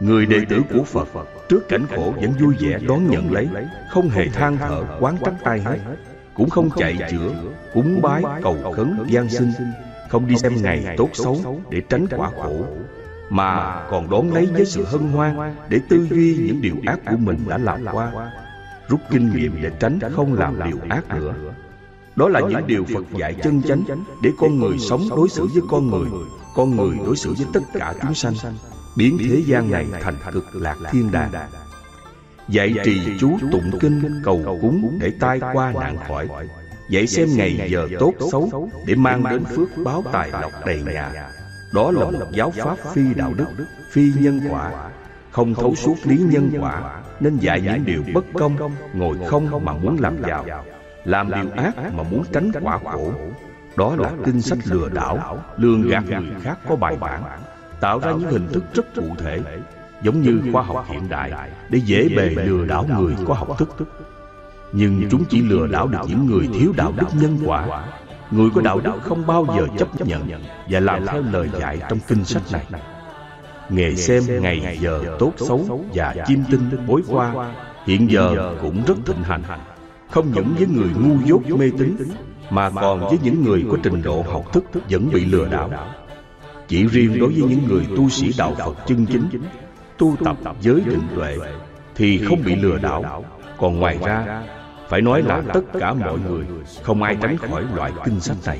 người đệ tử của phật trước cảnh khổ vẫn vui vẻ đón nhận lấy không hề than thở quán trách ai hết Cũng không chạy chữa Cúng bái cầu khấn gian sinh. Không đi xem ngày tốt xấu Để tránh quả khổ Mà còn đón lấy với sự hân hoan Để tư duy những điều ác của mình đã làm qua. Rút kinh nghiệm để tránh không làm điều ác nữa. đó là những điều Phật dạy chân chánh Để con người sống đối xử với con người. Con người đối xử với tất cả chúng sanh Biến thế gian này thành cực lạc thiên đàng Dạy trì chú tụng kinh cầu cúng Để tai qua nạn khỏi. Dạy xem ngày giờ tốt xấu Để mang đến phước báo tài lộc đầy nhà. Đó là một giáo pháp phi đạo đức Phi nhân quả. Không thấu suốt lý nhân quả Nên dạy những điều bất công Ngồi không mà muốn làm giàu. làm điều ác mà muốn tránh quả khổ. đó là kinh sách lừa đảo lường gạt người khác có bài bản. tạo ra những hình thức rất cụ thể giống như khoa học hiện đại để dễ bề lừa đảo người có học thức. Nhưng chúng chỉ lừa đảo được những người thiếu đạo đức nhân quả. người có đạo đức không bao giờ chấp nhận và làm theo lời dạy trong kinh sách này. nghề xem ngày giờ tốt xấu và chim tinh bối khoa hiện giờ cũng rất thịnh hành. không những với người ngu dốt mê tín mà còn với những người có trình độ học thức vẫn bị lừa đảo. chỉ riêng đối với những người tu sĩ đạo phật chân chính tu tập giới định tuệ thì không bị lừa đảo. còn ngoài ra phải nói là tất cả mọi người không ai tránh khỏi loại kinh sách này.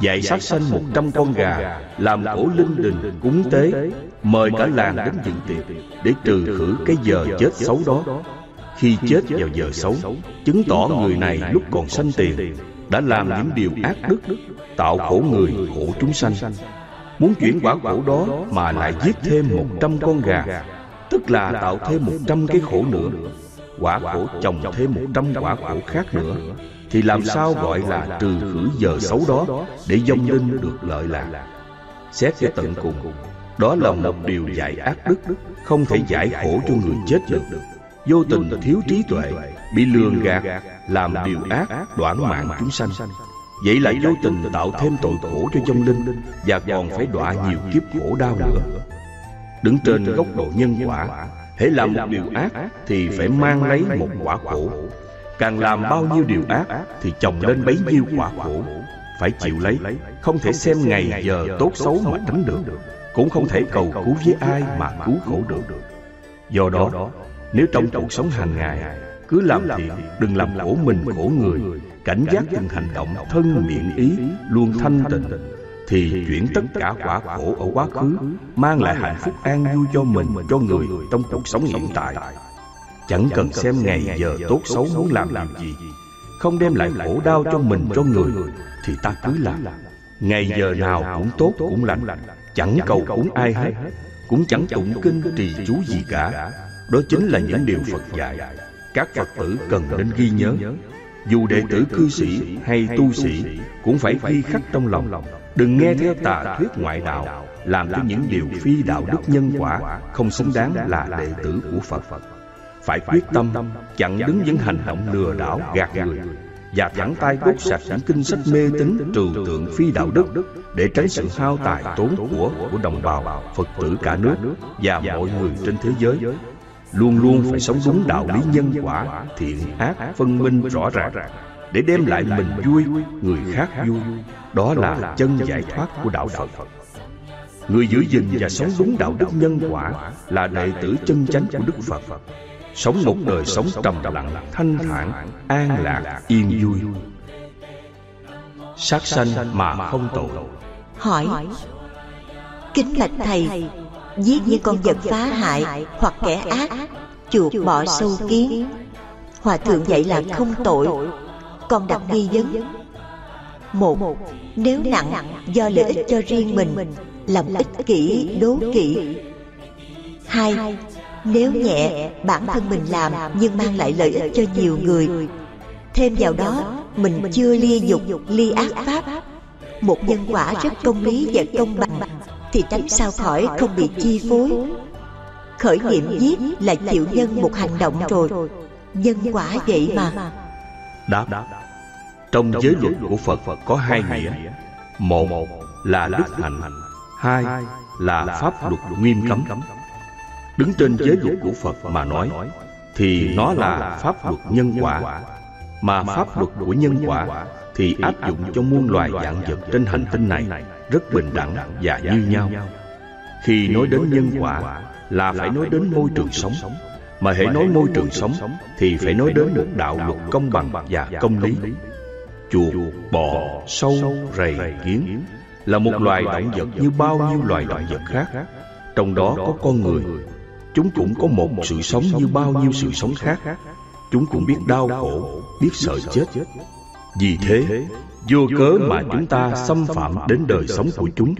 dạy sát sanh một trăm con gà làm cổ linh đình cúng tế mời cả làng đến dự tiệc để trừ khử cái giờ chết xấu đó. khi chết vào giờ xấu chứng tỏ người này lúc còn sanh tiền đã làm những điều ác đức tạo khổ người khổ chúng sanh muốn chuyển quả khổ đó mà lại giết thêm một trăm con gà. Tức là tạo thêm một trăm cái khổ nữa. Quả khổ chồng thêm một trăm quả khổ khác nữa. Thì làm sao gọi là trừ khử giờ xấu đó để dông linh được lợi lạc? Xét cho tận cùng, đó là một điều dạy ác đức, không thể giải khổ cho người chết được. Vô tình thiếu trí tuệ, bị lường gạt, làm điều ác đoạn mạng chúng sanh vậy lại vô tình tạo thêm tội khổ cho vong linh và còn phải đọa nhiều kiếp khổ đau nữa. Đứng trên góc độ nhân quả hễ làm một điều ác thì phải mang lấy một quả khổ. càng làm bao nhiêu điều ác thì chồng lên bấy nhiêu quả khổ. phải chịu lấy không thể xem ngày giờ tốt xấu mà tránh được cũng không thể cầu cứu với ai mà cứu khổ được. do đó nếu trong cuộc sống hàng ngày cứ làm thiện, đừng làm khổ mình khổ người, cảnh giác từng hành động thân miệng ý luôn thanh tịnh, thì chuyển tất cả quả khổ ở quá khứ mang lại hạnh phúc an vui cho mình, cho người trong cuộc sống hiện tại. Chẳng cần xem ngày giờ tốt xấu muốn làm điều gì, không đem lại khổ đau cho mình cho người, thì ta cứ làm. Ngày giờ nào cũng tốt cũng lành, chẳng cầu cúng ai hết, cũng chẳng tụng kinh trì chú gì cả đó chính là những điều Phật dạy Các Phật tử cần nên ghi nhớ. Dù đệ tử cư sĩ hay tu sĩ Cũng phải ghi khắc trong lòng. Đừng nghe theo tà thuyết ngoại đạo Làm cho những điều phi đạo đức nhân quả Không xứng đáng là đệ tử của Phật. Phải quyết tâm Chặn đứng những hành động lừa đảo gạt người. và thẳng tay đốt sạch những kinh sách mê tín trừu tượng phi đạo đức để tránh sự hao tài tốn của của đồng bào phật tử cả nước và mọi người trên thế giới luôn luôn phải sống đúng đạo lý nhân quả thiện ác phân minh rõ ràng. Để đem lại mình vui người khác vui. Đó là chân giải thoát của đạo phật. Người giữ gìn và sống đúng đạo đức nhân quả là đệ tử chân chánh của đức phật. sống một đời sống trầm lặng thanh thản an lạc yên vui. sát sanh mà không tội. Hỏi kính bạch thầy giết những con vật phá hại hoặc kẻ ác chuột bỏ sâu kiến. hòa thượng dạy là không tội còn đặt nghi vấn. một nếu nặng do lợi ích cho riêng mình lòng ích kỷ đố kỵ hai nếu nhẹ bản thân mình làm nhưng mang lại lợi ích cho nhiều người thêm vào đó mình chưa ly dục ly ác pháp. một nhân quả rất công lý và công bằng thì tránh sao khỏi không bị chi phối. khởi niệm giết là chịu nhân một hành động rồi. nhân quả vậy mà. đáp. Trong giới luật của phật có hai nghĩa. một là đức hạnh. hai là pháp luật nghiêm cấm. đứng trên giới luật của phật mà nói thì nó là pháp luật nhân quả. Mà pháp luật của nhân quả thì áp dụng cho muôn loài dạng vật trên hành tinh này rất bình đẳng và như nhau. Khi nói đến nhân quả là phải nói đến môi trường sống. Mà hãy nói môi trường sống thì phải nói đến một đạo luật công bằng và công lý. Chuột, bò, sâu, rầy, kiến là một loài động vật như bao nhiêu loài động vật khác. Trong đó có con người. Chúng cũng có một sự sống như bao nhiêu sự sống khác. Chúng cũng biết đau khổ, biết sợ chết. Vì thế, vô cớ mà chúng ta xâm phạm đến đời sống của chúng.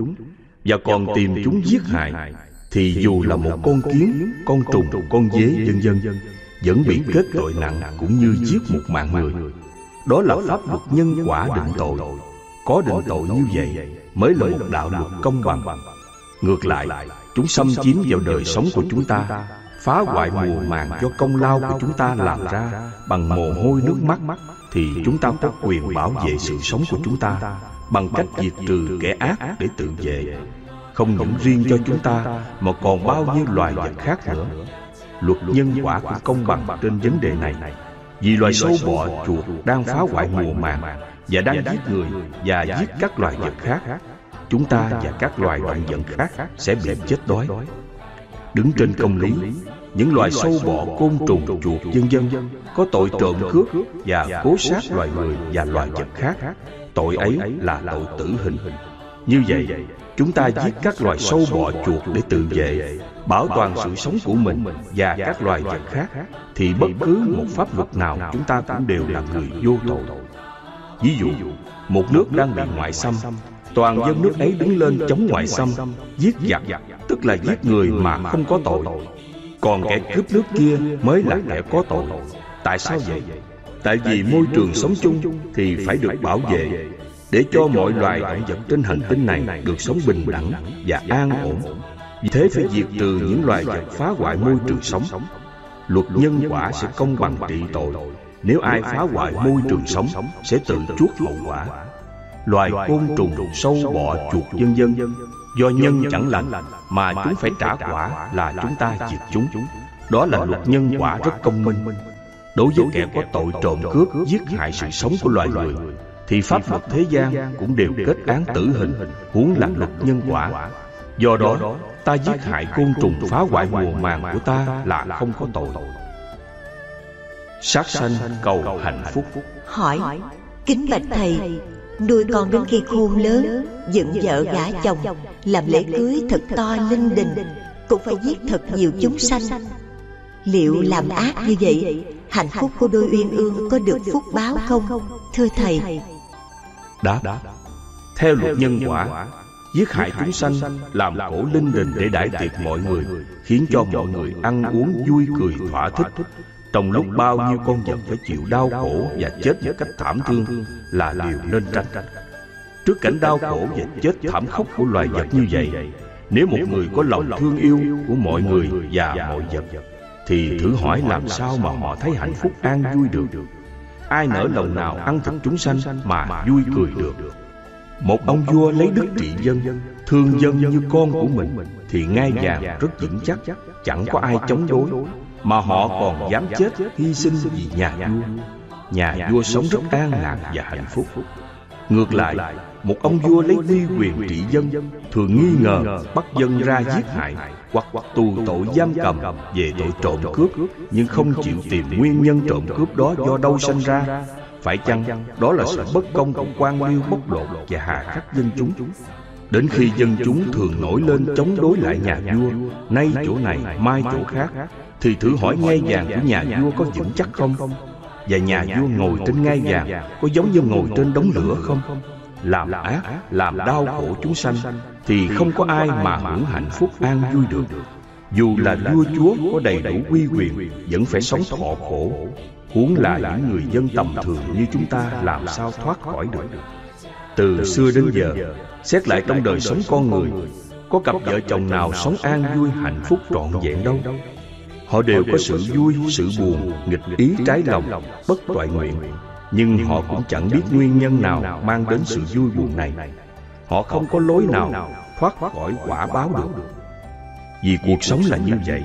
và còn tìm chúng giết hại thì dù là một con kiến, con trùng, con dế vân vân vẫn bị kết tội nặng cũng như giết một mạng người. Đó là pháp luật nhân quả định tội. Có định tội như vậy mới là một đạo luật công bằng. Ngược lại, chúng xâm chiếm vào đời sống của chúng ta, phá hoại mùa màng cho công lao của chúng ta làm ra. bằng mồ hôi nước mắt thì chúng ta có quyền bảo vệ sự sống của chúng ta bằng cách diệt trừ kẻ ác để tự vệ. không những riêng cho chúng ta mà còn bao nhiêu loài vật khác nữa. luật nhân quả cũng công bằng trên vấn đề này. vì loài sâu bọ chuột đang phá hoại mùa màng và đang giết người và giết các loài vật khác. chúng ta và các loài động vật khác sẽ bị chết đói. đứng trên công lý những loài sâu bọ côn trùng chuột vân vân có tội trộm cướp và cố sát loài người và loài vật khác. tội ấy là tội tử hình. như vậy chúng ta giết các loài sâu bọ chuột để tự vệ bảo toàn sự sống của mình và các loài vật khác. thì bất cứ một pháp luật nào chúng ta cũng đều là người vô tội. ví dụ một nước đang bị ngoại xâm toàn dân nước ấy đứng lên chống ngoại xâm giết giặc tức là giết người mà không có tội còn kẻ cướp nước kia mới là kẻ có tội. Tại sao vậy? Tại vì môi trường sống chung thì phải được bảo vệ. để cho mọi loài động vật trên hành tinh này được sống bình đẳng và an ổn. vì thế phải diệt trừ những loài vật phá hoại môi trường sống. luật nhân quả sẽ công bằng trị tội. nếu ai phá hoại môi trường sống sẽ tự chuốc hậu quả loài côn trùng sâu bọ chuột vân vân do nhân chẳng lành mà chúng phải trả quả là chúng ta diệt chúng. đó là luật nhân quả rất công minh. đối với kẻ có tội trộm cướp giết hại sự sống của loài người thì pháp luật thế gian cũng đều kết án tử hình huống là luật nhân quả. do đó ta giết hại côn trùng phá hoại mùa màng của ta là không có tội. sát sanh cầu hạnh phúc hỏi kính bạch thầy nuôi con đến khi khôn lớn dựng vợ gả chồng làm lễ cưới thật to linh đình cũng phải giết thật nhiều chúng sanh. liệu làm ác như vậy hạnh phúc của đôi uyên ương có được phúc báo không? thưa thầy. Đáp theo luật nhân quả giết hại chúng sanh làm cổ linh đình để đãi tiệc mọi người khiến cho mọi người ăn uống vui cười thỏa thích trong lúc bao nhiêu con vật phải chịu đau khổ và chết một cách thảm thương là điều nên tránh trước cảnh đau khổ và chết thảm khốc của loài vật như vậy nếu một người có lòng thương yêu của mọi người và mọi vật thì thử hỏi làm sao mà họ thấy hạnh phúc an vui được? ai nỡ lòng nào ăn thịt chúng sanh mà vui cười được? một ông vua lấy đức trị dân thương dân như con của mình thì ngai vàng rất vững chắc chẳng có ai chống đối mà họ còn dám chết hy sinh vì nhà vua. Nhà vua sống rất an lạc và hạnh phúc. ngược lại một ông vua lấy uy quyền trị dân thường nghi ngờ bắt dân ra giết hại hoặc tù tội giam cầm về tội trộm cướp. nhưng không chịu tìm nguyên nhân trộm cướp đó do đâu sanh ra. phải chăng đó là sự bất công của quan liêu bóc lột và hà khắc dân chúng. đến khi dân chúng thường nổi lên chống đối lại nhà vua nay chỗ này mai chỗ khác thì thử hỏi ngai vàng của nhà vua có vững chắc không? và nhà vua ngồi trên ngai vàng có giống như ngồi trên đống lửa không? làm ác làm đau khổ chúng sanh. thì không có ai mà hưởng hạnh phúc an vui được. dù là vua chúa có đầy đủ uy quyền vẫn phải sống thọ khổ. huống là những người dân tầm thường như chúng ta làm sao thoát khỏi được? từ xưa đến giờ xét lại trong đời sống con người có cặp vợ chồng nào sống an vui hạnh phúc trọn vẹn đâu họ đều có sự vui sự buồn nghịch ý trái lòng bất toại nguyện. nhưng họ cũng chẳng biết nguyên nhân nào mang đến sự vui buồn này. họ không có lối nào thoát khỏi quả báo được. vì cuộc sống là như vậy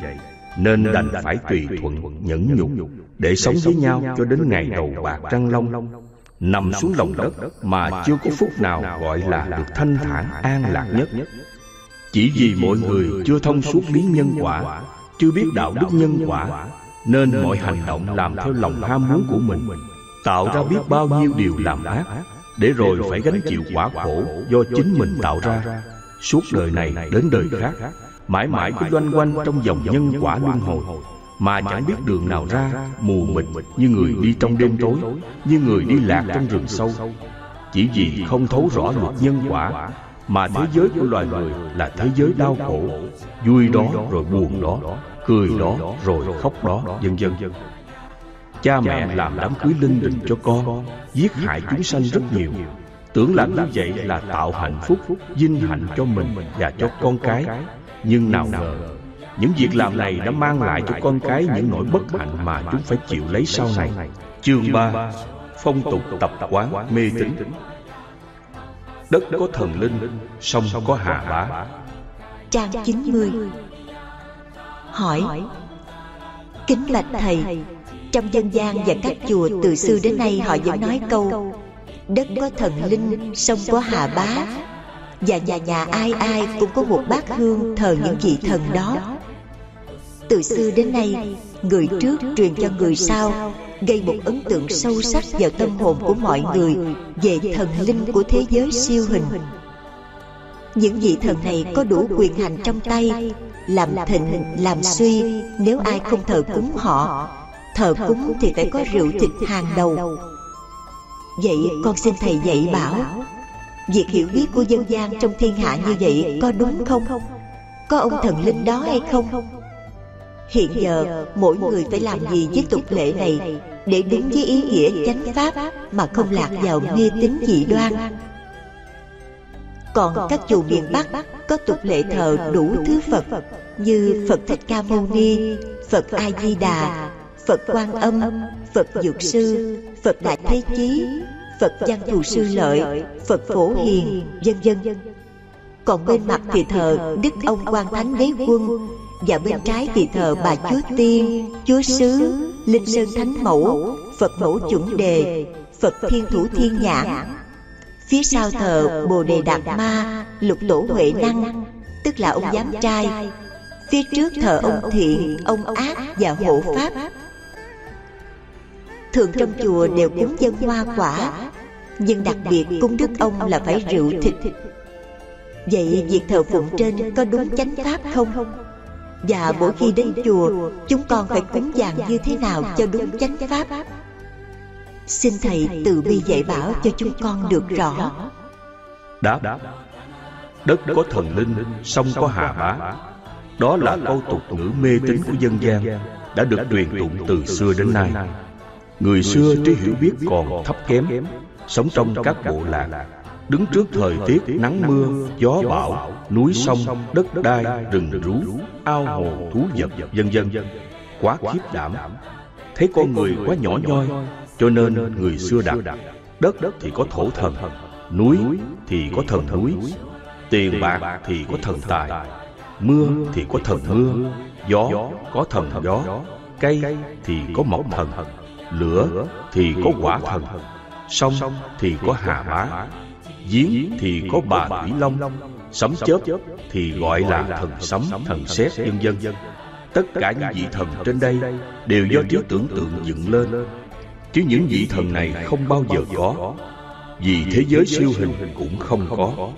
Nên đành phải tùy thuận nhẫn nhục Để sống với nhau cho đến ngày đầu bạc trăng long. Nằm xuống lòng đất mà chưa có phút nào gọi là được thanh thản an lạc nhất Chỉ vì mọi người chưa thông suốt lý nhân quả Chưa biết đạo đức nhân quả Nên mọi hành động làm theo lòng ham muốn của mình Tạo ra biết bao nhiêu điều làm ác Để rồi phải gánh chịu quả khổ do chính mình tạo ra Suốt đời này đến đời khác. Mãi mãi cứ loanh quanh trong dòng nhân quả luân hồi. Mà chẳng biết đường nào ra Mù mịt như người đi trong đêm tối Như người đi lạc trong rừng sâu. Chỉ vì không thấu rõ luật nhân quả Mà thế giới của loài người là thế giới đau khổ Vui đó rồi buồn đó Cười đó rồi khóc đó Vân vân Cha mẹ làm đám cưới linh đình cho con Giết hại chúng sanh rất nhiều. Tưởng làm như vậy là tạo hạnh phúc Vinh hạnh cho mình và cho con cái. Nhưng nào ngờ Những việc làm này đã mang lại cho con cái Những nỗi bất hạnh mà chúng phải chịu lấy sau này. Chương 3 Phong tục tập quán mê tín. Đất có thần linh Sông có hà. bá Trang 90 Hỏi Kính bạch thầy Trong dân gian và các chùa từ xưa đến nay họ vẫn nói câu Đất có thần linh, sông có hà bá Và nhà nhà ai ai cũng có một bát hương thờ những vị thần đó. Từ xưa đến nay, người trước truyền cho người sau Gây một ấn tượng sâu sắc vào tâm hồn của mọi người Về thần linh của thế giới siêu hình. Những vị thần này có đủ quyền hành trong tay làm thịnh, làm suy Nếu ai không thờ cúng họ Thờ cúng thì phải có rượu thịt hàng đầu. Vậy con xin thầy dạy bảo Việc hiểu biết của dân gian trong thiên hạ như vậy có đúng không? Có ông thần linh đó hay không? Hiện giờ mỗi người phải làm gì với tục lệ này Để đúng với ý nghĩa chánh pháp Mà không lạc vào mê tín dị đoan Còn các chùa miền Bắc có tục lệ thờ đủ thứ Phật Như Phật Thích Ca Mâu Ni, Phật A Di Đà, Phật Quan Âm, Phật Dược Sư, Phật Đại Thế Chí, Phật Văn Thù Sư Lợi, Phật Phổ Hiền, vân vân. Còn bên mặt thì thờ Đức Ông Quan Thánh Đế Quân và bên trái thì thờ bà Chúa Tiên, Chúa Sứ, Linh Sơn Thánh Mẫu, Phật Mẫu Chuẩn Đề, Phật Thiên Thủ Thiên Nhãn. Phía sau thờ Bồ Đề Đạt Ma, Lục Tổ Huệ Năng, tức là ông giám trai. Phía trước thờ ông Thiện, ông Ác và Hộ Pháp. Thường trong chùa đều cúng dân hoa quả Nhưng đặc biệt cúng đức ông là phải rượu thịt. Vậy việc thờ phụng trên có đúng chánh pháp không? Và mỗi khi đến chùa Chúng con phải cúng dường như thế nào cho đúng chánh pháp Xin Thầy từ bi dạy bảo cho chúng con được rõ. Đáp. Đất có thần linh, sông có hà bá. Đó là câu tục ngữ mê tín của dân gian Đã được truyền tụng từ xưa đến nay. Người xưa trí hiểu biết còn thấp kém Sống trong các bộ lạc Đứng trước thời tiết nắng mưa, gió bão, núi sông, đất đai, rừng rú, ao hồ, thú vật, vân vân. Quá khiếp đảm. Thấy con người quá nhỏ nhoi cho nên người xưa đặt Đất thì có thổ thần Núi thì có thần núi Tiền bạc thì có thần tài Mưa thì có thần mưa Gió có thần gió Cây thì có mộc thần Lửa thì có quả thần Sông thì có hà bá Giếng thì có bà Thủy Long Sấm chớp thì gọi là thần sấm, thần sét vân vân Tất cả những vị thần trên đây Đều do trí tưởng tượng dựng lên. Chứ những vị thần này không bao giờ có, Vì thế giới siêu hình cũng không có.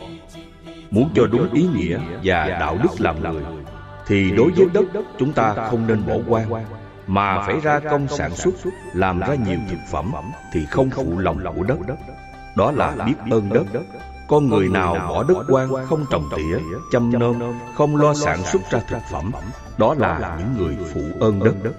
Muốn cho đúng ý nghĩa và đạo đức làm người, Thì đối với đất chúng ta không nên bỏ qua, mà phải ra công sản xuất, làm ra nhiều thực phẩm thì không phụ lòng của đất. Đó là biết ơn đất. Con người nào bỏ đất quan không trồng tỉa, chăm nom, không lo sản xuất ra thực phẩm, đó là những người phụ ơn đất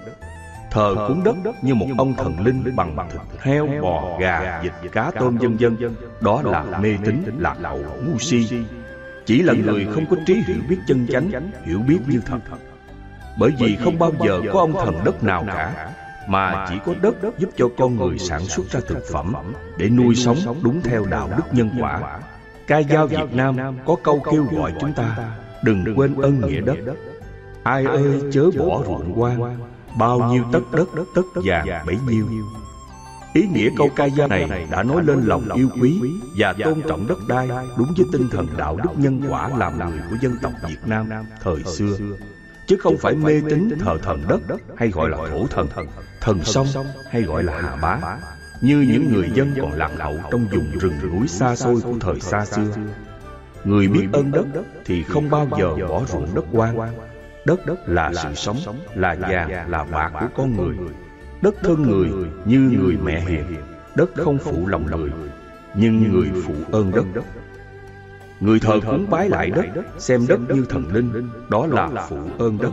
thờ cúng đất như một ông thần linh bằng thịt heo bò gà vịt cá tôm vân vân đó là mê tín lạc hậu ngu si. chỉ là người không có trí hiểu biết chân chánh hiểu biết như thật. Bởi vì không bao giờ có ông thần đất nào cả Mà chỉ có đất giúp cho con người sản xuất ra thực phẩm Để nuôi sống đúng theo đạo đức nhân quả. Ca dao Việt Nam có câu kêu gọi chúng ta Đừng quên ơn nghĩa đất. Ai ơi chớ bỏ ruộng quan Bao nhiêu tất đất tất vàng bấy nhiêu. Ý nghĩa câu ca dao này đã nói lên lòng yêu quý và tôn trọng đất đai đúng với tinh thần đạo đức nhân quả làm người của dân tộc Việt Nam thời xưa. Chứ không phải mê tín thờ thần đất hay gọi là thổ thần, thần sông hay gọi là hà bá, như những người dân còn lạc hậu trong vùng rừng núi xa xôi của thời xa xưa. Người biết ơn đất thì không bao giờ bỏ ruộng đất quan. Đất là sự sống, là vàng, là bạc của con người. Đất thương người như người mẹ hiền. Đất không phụ lòng người Nhưng người phụ ơn đất. Người thờ cúng bái lại đất Xem đất như thần linh Đó là phụ ơn đất.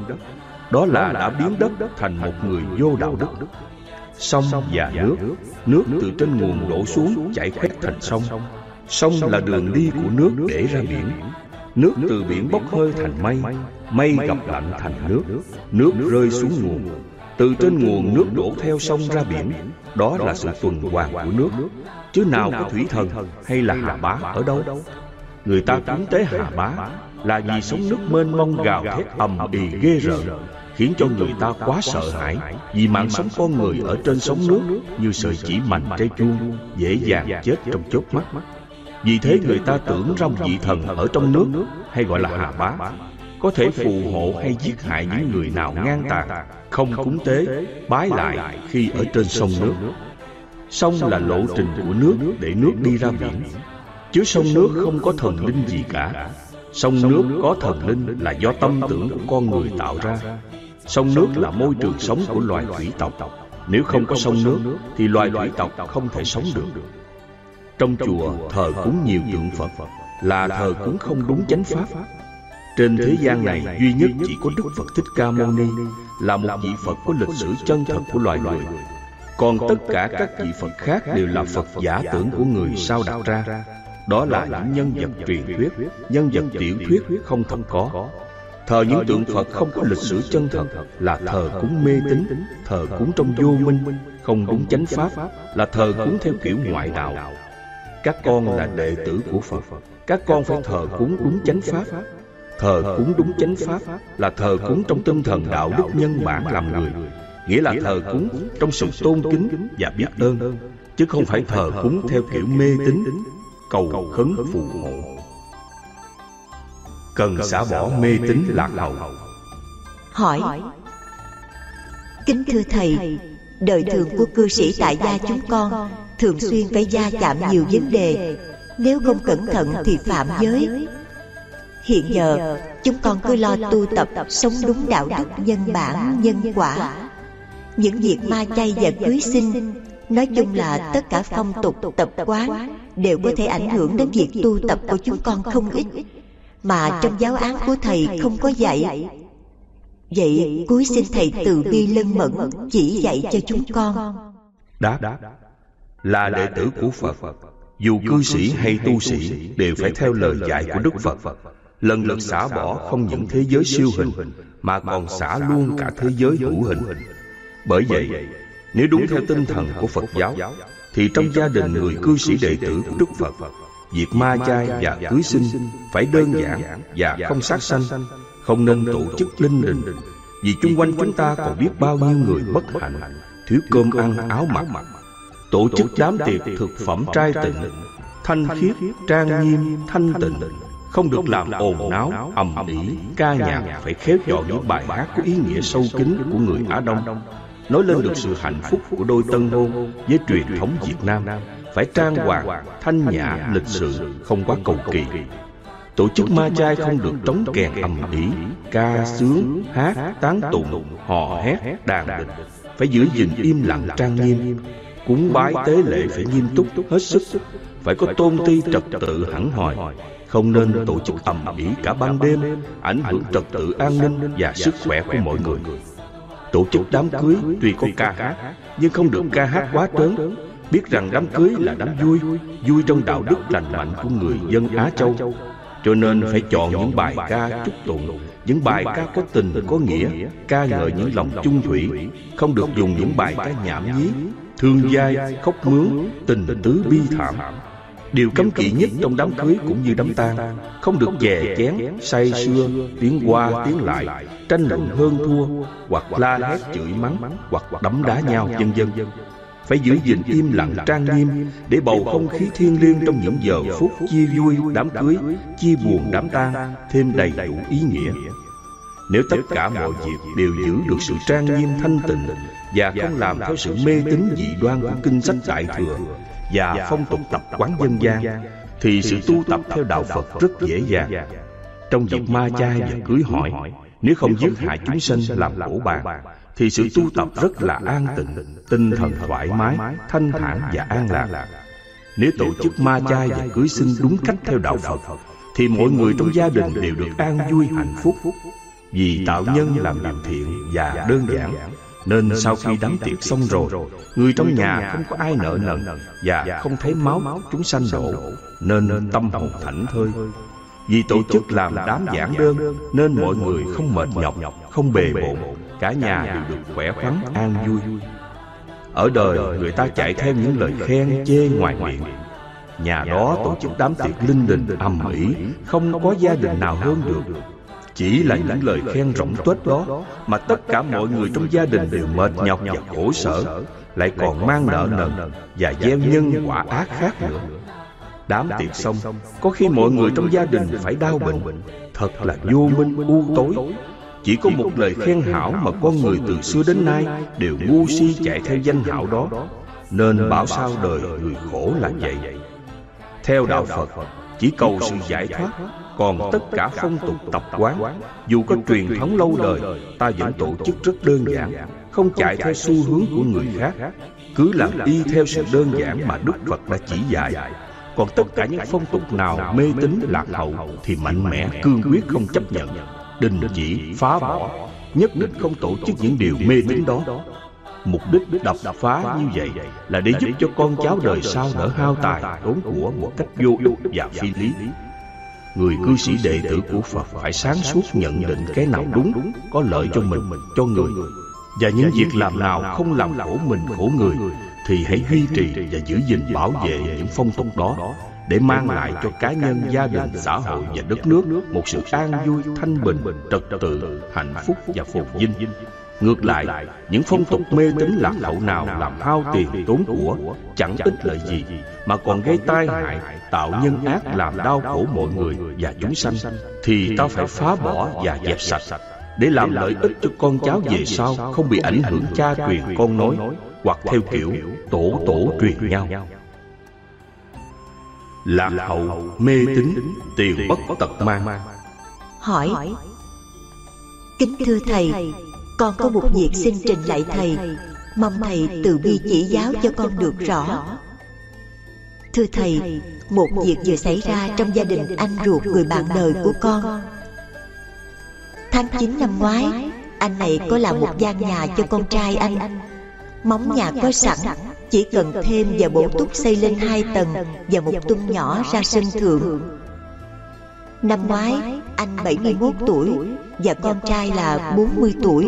Đó là đã biến đất thành một người vô đạo đức. Sông và nước Nước từ trên nguồn đổ xuống chảy khoét thành sông. Sông. Là đường đi của nước để ra biển Nước từ biển bốc hơi thành mây Mây gặp lạnh thành nước Nước rơi xuống nguồn. từ trên nguồn nước đổ theo sông ra biển. Đó là sự tuần hoàn của nước. Chứ nào có thủy thần hay là hà bá ở đâu. Người ta cúng tế hà bá Là vì sóng nước mênh mông gào thét ầm ĩ ghê rợn Khiến cho người ta quá sợ hãi Vì mạng sống con người ở trên sóng nước Như sợi chỉ mảnh trái chuông. Dễ dàng chết trong chốt mắt vì thế người ta tưởng rong vị thần ở trong nước Hay gọi là hà bá có thể phù hộ hay giết hại những người nào ngang tàn, không cúng tế, bái lại khi ở trên sông nước. Sông là lộ trình của nước để nước đi ra biển. Chứ sông nước không có thần linh gì cả. Sông nước có thần linh là do tâm tưởng của con người tạo ra. Sông nước là môi trường sống của loài thủy tộc. Nếu không có sông nước thì loài thủy tộc không thể sống được. Trong chùa thờ cúng nhiều tượng Phật là thờ cúng không đúng chánh pháp trên thế gian này duy nhất chỉ có Đức Phật Thích Ca Mâu Ni là một vị Phật có lịch sử chân thật của loài người. Còn tất cả các vị Phật khác đều là Phật giả tưởng của người sao đặt ra. Đó là những nhân vật truyền thuyết, nhân vật tiểu thuyết không thật có. Thờ những tượng Phật không có lịch sử chân thật là thờ cúng mê tín, thờ cúng trong vô minh, không đúng chánh pháp, là thờ cúng theo kiểu ngoại đạo. Các con là đệ tử của Phật, các con phải thờ cúng đúng chánh pháp, Thờ cúng đúng chánh pháp là thờ cúng trong tinh thần đạo đức nhân bản làm người. Nghĩa là thờ cúng trong sự tôn kính và biết ơn Chứ không phải thờ cúng theo kiểu mê tín Cầu khấn phù hộ. Cần xả bỏ mê tín lạc hậu. Hỏi. Kính thưa Thầy Đời thường của cư sĩ tại gia chúng con Thường xuyên phải gia chạm nhiều vấn đề. Nếu không cẩn thận thì phạm giới. Hiện giờ chúng con cứ lo tu tập Sống đúng đạo đức nhân bản nhân quả. Những việc ma chay và cưới sinh Nói chung là tất cả phong tục tập quán Đều có thể ảnh hưởng đến việc tu tập của chúng con không ít Mà trong giáo án của Thầy không có dạy Vậy cuối xin Thầy từ bi lân mẫn Chỉ dạy cho chúng con Đáp Là đệ tử của Phật. Dù cư sĩ hay tu sĩ Đều phải theo lời dạy của Đức Phật. Lần lượt xả bỏ không những thế giới siêu hình mà còn xả luôn cả thế giới hữu hình. bởi vậy nếu đúng theo tinh thần của phật giáo thì trong gia đình người cư sĩ đệ tử của đức phật việc ma chay và cưới sinh phải đơn giản và không sát sanh không nên tổ chức linh đình. vì chung quanh chúng ta còn biết bao nhiêu người bất hạnh thiếu cơm ăn áo mặc tổ chức đám tiệc thực phẩm trai tịnh thanh khiết trang nghiêm thanh tịnh. không được làm ồn náo ầm ĩ ca nhạc phải khéo chọn những bài hát có ý nghĩa sâu kín của người á đông. Nói lên được sự hạnh phúc của đôi tân hôn với truyền thống việt nam phải trang hoàng thanh nhã lịch sự không quá cầu kỳ. tổ chức ma chay không được trống kèn ầm ĩ ca sướng hát tán tụng hò hét đàn định phải giữ gìn im lặng trang nghiêm cúng bái tế lễ phải nghiêm túc hết sức. phải có tôn ti trật tự hẳn hòi không nên tổ chức ầm ĩ cả ban đêm ảnh hưởng trật tự an ninh và sức khỏe của mọi người. tổ chức đám cưới tuy có ca hát nhưng không được ca hát quá trớn. Biết rằng đám cưới là đám vui vui trong đạo đức lành mạnh của người dân á châu. Cho nên phải chọn những bài ca chúc tụng. những bài ca có tình có nghĩa ca ngợi những lòng chung thủy. không được dùng những bài ca nhảm nhí thương giai khóc mướn tình tứ bi thảm Điều cấm kỵ nhất trong đám cưới cũng như đám tang Không được chè chén, say sưa, tiếng qua tiếng lại Tranh luận hơn thua Hoặc la hét chửi mắng Hoặc đấm đá nhau vân vân phải giữ gìn im lặng trang nghiêm để bầu không khí thiêng liêng trong những giờ phút chia vui đám cưới, chia buồn đám tang thêm đầy đủ ý nghĩa. Nếu tất cả mọi việc đều giữ được sự trang nghiêm thanh tịnh và không làm theo sự mê tín dị đoan của kinh sách đại thừa và phong tục tập quán dân gian, thì sự tu tập theo đạo Phật rất dễ dàng. Trong việc ma chay và cưới hỏi, nếu không giết hại chúng sinh làm cổ bàn, thì sự tu tập rất là an tịnh, tinh thần thoải mái, thanh thản và an lạc. Nếu tổ chức ma chay và cưới sinh đúng cách theo đạo Phật, thì mọi người trong gia đình đều được an vui hạnh phúc. Vì tạo nhân làm điều thiện và đơn giản, nên sau khi đám tiệc xong rồi, người trong nhà không có ai nợ nần và không thấy máu chúng sanh đổ, nên tâm hồn thảnh thơi. Vì tổ chức làm đám giản đơn nên mọi người không mệt nhọc, không bề bộn, cả nhà đều được khỏe khoắn an vui. ở đời người ta chạy theo những lời khen chê ngoài miệng. nhà đó tổ chức đám tiệc linh đình ầm ĩ không có gia đình nào hơn được chỉ là những lời khen rộng tuếch đó mà tất cả mọi người trong gia đình đều mệt nhọc và khổ sở, lại còn mang nợ nần và gieo nhân quả ác khác nữa. Đám tiệc xong, có khi mọi người trong gia đình phải đau bệnh. Thật là vô minh, u tối. Chỉ có một lời khen hảo mà con người từ xưa đến nay đều ngu si chạy theo danh hảo đó. Nên bảo sao đời người khổ là vậy? Theo đạo Phật, chỉ cầu sự giải thoát còn tất cả phong tục tập quán Dù có truyền thống lâu đời Ta vẫn tổ chức rất đơn giản Không chạy theo xu hướng của người khác Cứ làm y theo sự đơn giản mà Đức Phật đã chỉ dạy. Còn tất cả những phong tục nào mê tín lạc hậu Thì mạnh mẽ cương quyết không chấp nhận đình chỉ phá bỏ nhất định không tổ chức những điều mê tín đó. mục đích đập phá như vậy là để giúp cho con cháu đời sau đỡ hao tài tốn của một cách vô ích và phi lý người cư sĩ đệ tử của phật phải sáng suốt nhận định cái nào đúng có lợi cho mình cho người. và những việc làm nào không làm khổ mình khổ người thì hãy duy trì và giữ gìn bảo vệ những phong tục đó để mang lại cho cá nhân, gia đình, xã hội và đất nước một sự an vui, thanh bình, trật tự, hạnh phúc và phồn vinh. Ngược lại, những phong tục mê tín lạc hậu nào làm hao tiền tốn của chẳng ích lợi gì mà còn gây tai hại, tạo nhân ác làm đau khổ mọi người và chúng sanh thì ta phải phá bỏ và dẹp sạch để làm lợi ích cho con cháu về sau không bị ảnh hưởng cha truyền con nối hoặc theo kiểu tổ tổ truyền nhau. lạc hậu mê tín tiền bất tật mang hỏi kính thưa thầy con có một việc xin trình lại thầy. mong thầy từ bi chỉ giáo cho con được rõ. thưa thầy một việc vừa xảy ra trong gia đình anh ruột người bạn đời của con. tháng 9 năm ngoái anh này có làm một gian nhà cho con trai anh. móng nhà có sẵn chỉ cần thêm và bổ túc xây lên hai tầng và một tung nhỏ ra sân thượng năm ngoái anh 71 tuổi và con trai là 40 tuổi.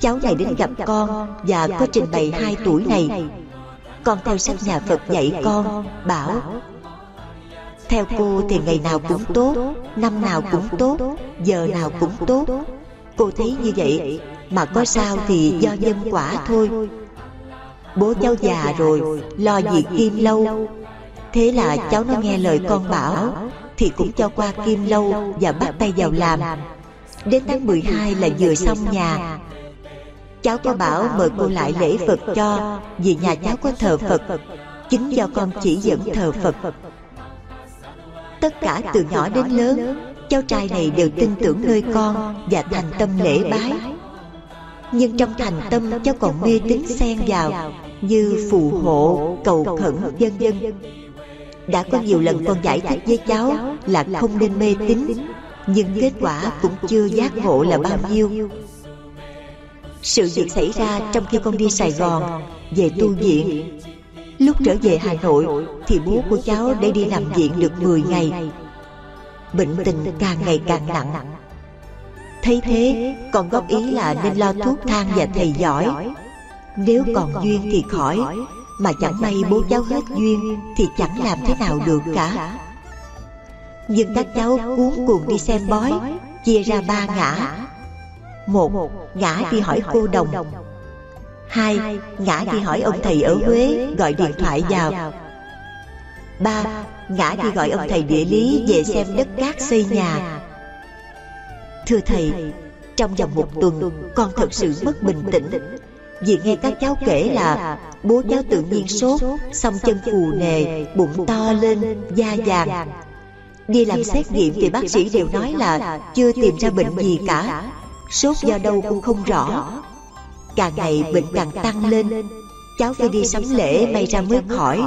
cháu này đến gặp con và có trình bày hai tuổi này. con theo sách nhà Phật dạy con bảo theo cô thì ngày nào cũng tốt năm nào cũng tốt giờ nào cũng tốt. cô thấy như vậy mà có sao thì do nhân quả thôi. Bố cháu già rồi Lo gì kim lâu. Thế là cháu nó nghe lời con bảo thì cũng cho qua kim lâu Và bắt tay vào làm. Đến tháng 12 là vừa xong nhà. Cháu có bảo mời cô lại lễ Phật cho Vì nhà cháu có thờ Phật. Chính do con chỉ dẫn thờ Phật. Tất cả từ nhỏ đến lớn Cháu trai này đều tin tưởng nơi con Và thành tâm lễ bái. Nhưng trong thành tâm cháu còn mê tín xen vào như phù hộ, cầu khẩn, vân vân. Đã có nhiều lần con giải thích với cháu là không nên mê tín, nhưng kết quả cũng chưa giác ngộ là bao nhiêu. Sự việc xảy ra trong khi con đi Sài Gòn về tu viện. Lúc trở về Hà Nội thì bố của cháu đã đi nằm viện được 10 ngày. Bệnh tình càng ngày càng nặng. Thấy thế, con góp ý là nên lo thuốc thang và thầy giỏi nếu còn duyên thì khỏi mà chẳng may bố cháu hết duyên Thì chẳng làm thế nào được cả. Nhưng các cháu cuốn cuồng đi xem bói Chia ra ba ngã. Một Ngã đi hỏi cô đồng. Hai Ngã đi hỏi ông thầy ở Huế Gọi điện thoại vào. Ba Ngã đi gọi ông thầy địa lý Về xem đất cát xây nhà. Thưa thầy Trong vòng một tuần Con thật sự mất bình tĩnh vì nghe các cháu kể là Bố cháu tự nhiên sốt, Xong chân phù nề, Bụng to lên, Da vàng. Đi làm xét nghiệm thì bác sĩ đều nói là Chưa tìm ra bệnh gì cả, Sốt do đâu cũng không rõ. Càng ngày bệnh càng tăng lên, Cháu phải đi sắm lễ may ra mới khỏi.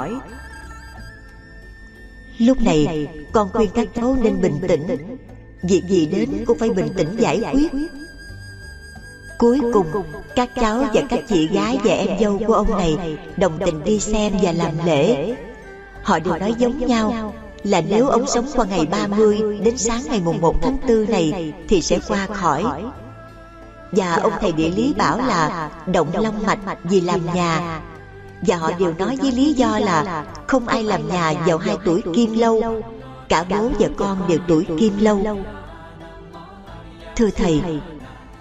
Lúc này, con khuyên các cháu nên bình tĩnh. Việc gì đến cũng phải bình tĩnh giải quyết. Cuối cùng các cháu và các chị gái và em dâu của ông này Đồng tình đi xem và làm lễ. Họ đều nói giống nhau Là nếu ông sống qua ngày 30 Đến sáng ngày mùng 1 tháng 4 này Thì sẽ qua khỏi. Và ông thầy địa lý bảo là Động long mạch vì làm nhà. và họ đều nói với lý do là không ai làm nhà vào hai tuổi kim lâu. cả bố và con đều tuổi kim lâu. thưa thầy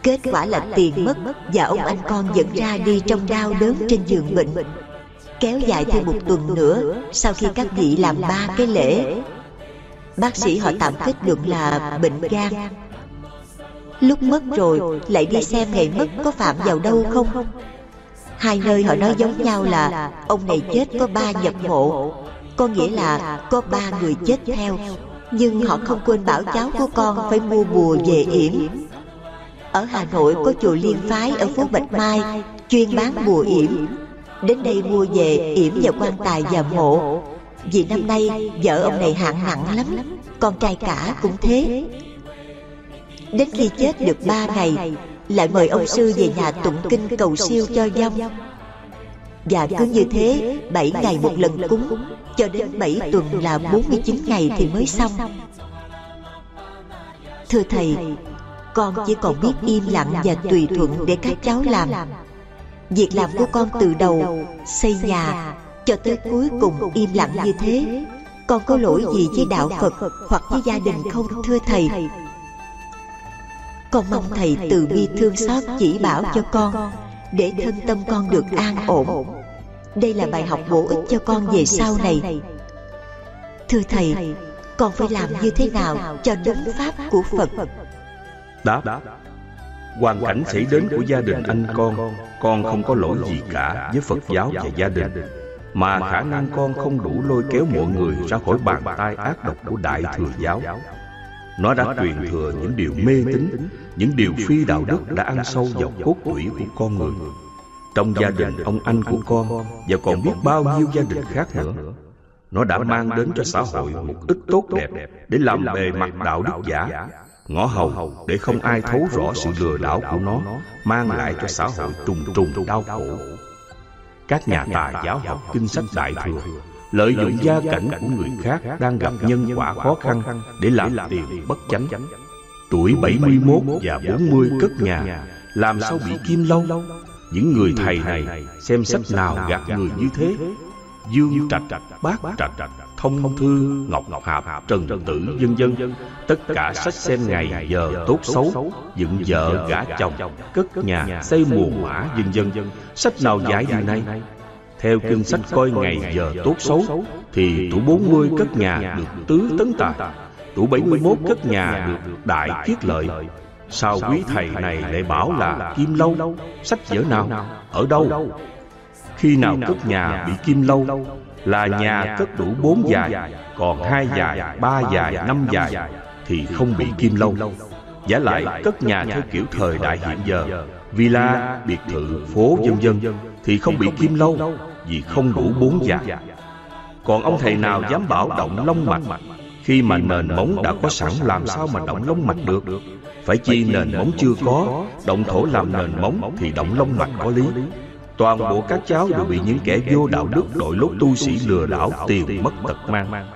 kết quả là tiền mất và ông anh con dẫn ra đi trong đau đớn trên giường bệnh. Kéo dài thêm một tuần nữa, sau khi các vị làm ba cái lễ, bác sĩ họ tạm kết luận là bệnh gan. Lúc mất rồi, lại đi xem ngày mất có phạm vào đâu không? Hai nơi họ nói giống nhau là, Ông này chết có ba nhập mộ, Có nghĩa là có ba người chết theo. Nhưng họ không quên bảo cháu của con Phải mua bùa về yểm. Ở Hà Nội có chùa Liên Phái Ở phố Bạch Mai Chuyên bán bùa yểm. Đến đây mua về yểm vào quan tài và mộ. Vì năm nay vợ ông này hạn nặng lắm Con trai cả cũng thế. Đến khi chết được ba ngày lại mời ông sư về nhà tụng kinh cầu siêu cho vong và cứ như thế bảy ngày một lần cúng cho đến bảy tuần là 49 ngày thì mới xong. Thưa thầy con chỉ còn biết im lặng và tùy thuận để các cháu làm. Việc làm của con từ đầu, xây nhà, cho tới cuối cùng im lặng như thế, con có lỗi gì với đạo phật hoặc với gia đình không, thưa thầy? Con mong thầy từ bi thương xót chỉ bảo cho con, để thân tâm con được an ổn. Đây là bài học bổ ích cho con về sau này. Thưa thầy, con phải làm như thế nào cho đúng pháp của phật? Đáp, hoàn cảnh xảy đến của gia đình anh con con không có lỗi gì cả với phật giáo và gia đình. Mà khả năng con không đủ lôi kéo mọi người ra khỏi bàn tay ác độc của đại thừa giáo. Nó đã truyền thừa những điều mê tín, Những điều phi đạo đức đã ăn sâu vào cốt tủy của con người. Trong gia đình ông anh của con Và còn biết bao nhiêu gia đình khác nữa, Nó đã mang đến cho xã hội một ít tốt đẹp Để làm bề mặt đạo đức giả. Ngõ hầu để không ai thấu rõ sự lừa đảo của nó Mang lại cho xã hội trùng trùng đau khổ Các nhà tà giáo học kinh sách đại thừa lợi dụng gia cảnh của người khác đang gặp nhân quả khó khăn để làm tiền bất chánh. Tuổi 71 và 40 cất nhà, làm sao bị kim lâu? Những người thầy này xem sách nào gạt người như thế? Dương Trạch, Bác Trạch, Thông Thư, Ngọc Hạp, Trần Tử, dân dân Tất cả sách xem ngày giờ tốt xấu Dựng vợ gả chồng, cất nhà, xây mùa mã, dân dân Sách nào giải điều này? Theo kinh sách coi ngày giờ tốt xấu Thì tuổi 40 cất nhà được tứ tấn tài Tuổi 71 cất nhà được đại kiết lợi. Sao quý thầy này lại bảo là kim lâu? Sách vở nào Ở đâu Khi nào? Cất nhà bị kim lâu là nhà cất đủ bốn dài Còn hai dài, ba dài, năm dài Thì không bị kim lâu. Giả lại cất nhà theo kiểu thời đại hiện giờ Villa, biệt thự, phố dân dân Thì không bị kim lâu vì không đủ bốn dài. còn ông thầy nào dám bảo động lông mạch khi mà nền móng đã có sẵn làm sao mà động lông mạch được? Phải chi nền móng chưa có động thổ làm nền móng thì động lông mạch có lý toàn bộ các cháu đều bị những kẻ vô đạo đức đội lốt tu sĩ lừa đảo tiền mất tật mang.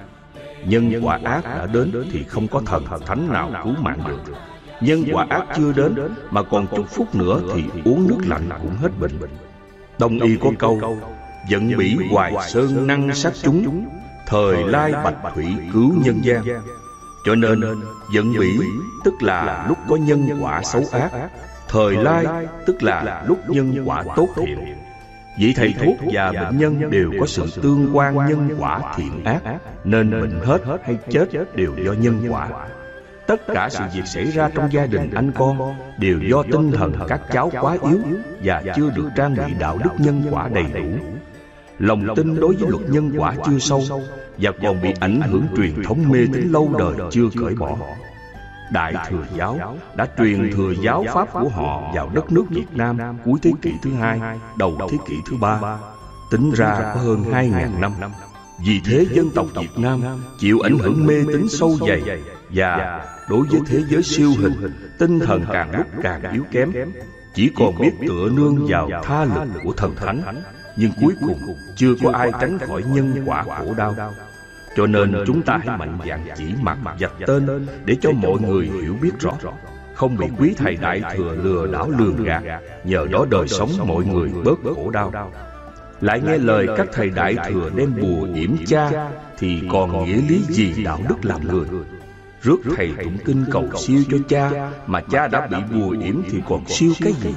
nhân quả ác đã đến thì không có thần thánh nào cứu mạng được. nhân quả ác chưa đến mà còn chút phút nữa thì uống nước lạnh cũng hết bệnh. đông y có câu Giận bỉ hoài sơn năng sát chúng. Thời lai bạch thủy cứu nhân gian. Cho nên giận bỉ tức là lúc có nhân quả xấu ác Thời lai tức là lúc nhân quả tốt thiện. Vị thầy thuốc và bệnh nhân đều có sự tương quan nhân quả thiện ác Nên bệnh hết hay chết đều do nhân quả. Tất cả sự việc xảy ra trong gia đình anh con Đều do tinh thần các cháu quá yếu Và chưa được trang bị đạo đức nhân quả đầy đủ. Lòng tin đối với luật nhân quả chưa sâu Và còn bị ảnh hưởng truyền thống mê tín lâu đời chưa cởi bỏ Đại Thừa Giáo đã truyền thừa giáo pháp của họ vào đất nước Việt Nam cuối thế kỷ thứ hai, đầu thế kỷ thứ ba. Tính ra có hơn hai ngàn năm. Vì thế dân tộc Việt Nam chịu ảnh hưởng mê tín sâu dày và đối với thế giới siêu hình, tinh thần càng lúc càng yếu kém, chỉ còn biết tựa nương vào tha lực của thần thánh, nhưng cuối cùng chưa có ai tránh khỏi nhân quả khổ đau. Cho nên chúng ta hãy mạnh dạn chỉ mặt dạch tên Để cho mọi người hiểu biết rõ. Không bị quý thầy đại thừa lừa đảo lường gạt. Nhờ đó đời sống mọi người bớt khổ đau. Lại nghe lời các thầy đại thừa đem bùa yểm cha, Thì còn nghĩa lý gì đạo đức làm người? Rước thầy tụng kinh cầu siêu cho cha, Mà cha đã bị bùa yểm thì còn siêu cái gì?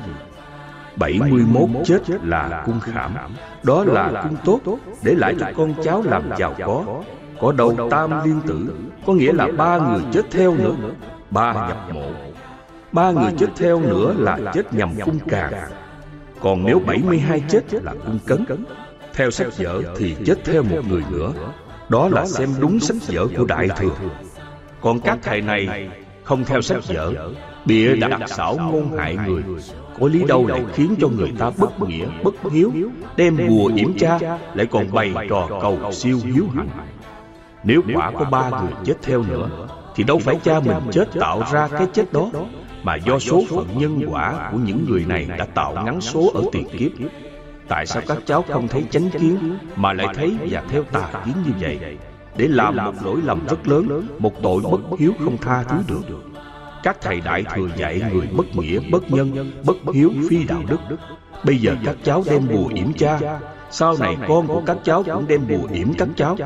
71 chết là cung khảm. Đó là cung tốt, Để lại cho con cháu làm giàu có có đầu tam liên tử Có nghĩa là ba người chết theo nữa. Ba nhập mộ. Ba người chết theo nữa là chết nhằm cung càng. Còn nếu 72 chết là cung cấn. Theo sách vở thì chết theo một người nữa. Đó là xem đúng sách vở của Đại Thừa. Còn các thầy này không theo sách vở. Bịa đặt xảo ngôn hại người. Có lý đâu lại khiến cho người ta bất nghĩa, bất hiếu. Đem bùa yểm cha Lại còn bày trò cầu siêu hiếu hạnh nếu quả có ba người chết theo nữa Thì đâu phải cha mình chết tạo ra cái chết đó. Mà do số phận nhân quả của những người này đã tạo ngắn số ở tiền kiếp. Tại sao các cháu không thấy chánh kiến Mà lại thấy và theo tà kiến như vậy? Để làm một lỗi lầm rất lớn Một tội bất hiếu không tha thứ được. Các thầy đại thừa dạy người bất nghĩa, bất nhân, bất hiếu, phi đạo đức. Bây giờ các cháu đem bùa yểm cha Sau này con của các cháu cũng đem bùa yểm các cháu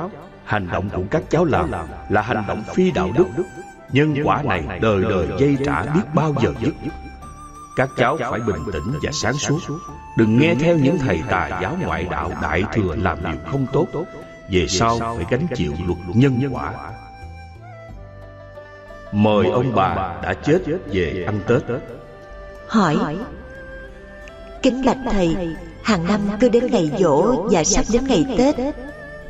Hành động của các cháu làm là hành động phi đạo đức. Nhân quả này đời đời dây trả biết bao giờ dứt Các cháu phải bình tĩnh và sáng suốt. Đừng nghe theo những thầy tà giáo ngoại đạo đại thừa làm điều không tốt. Về sau phải gánh chịu luật nhân quả. Mời ông bà đã chết về ăn Tết. Hỏi. Kính bạch thầy Hàng năm cứ đến ngày dỗ và sắp đến ngày Tết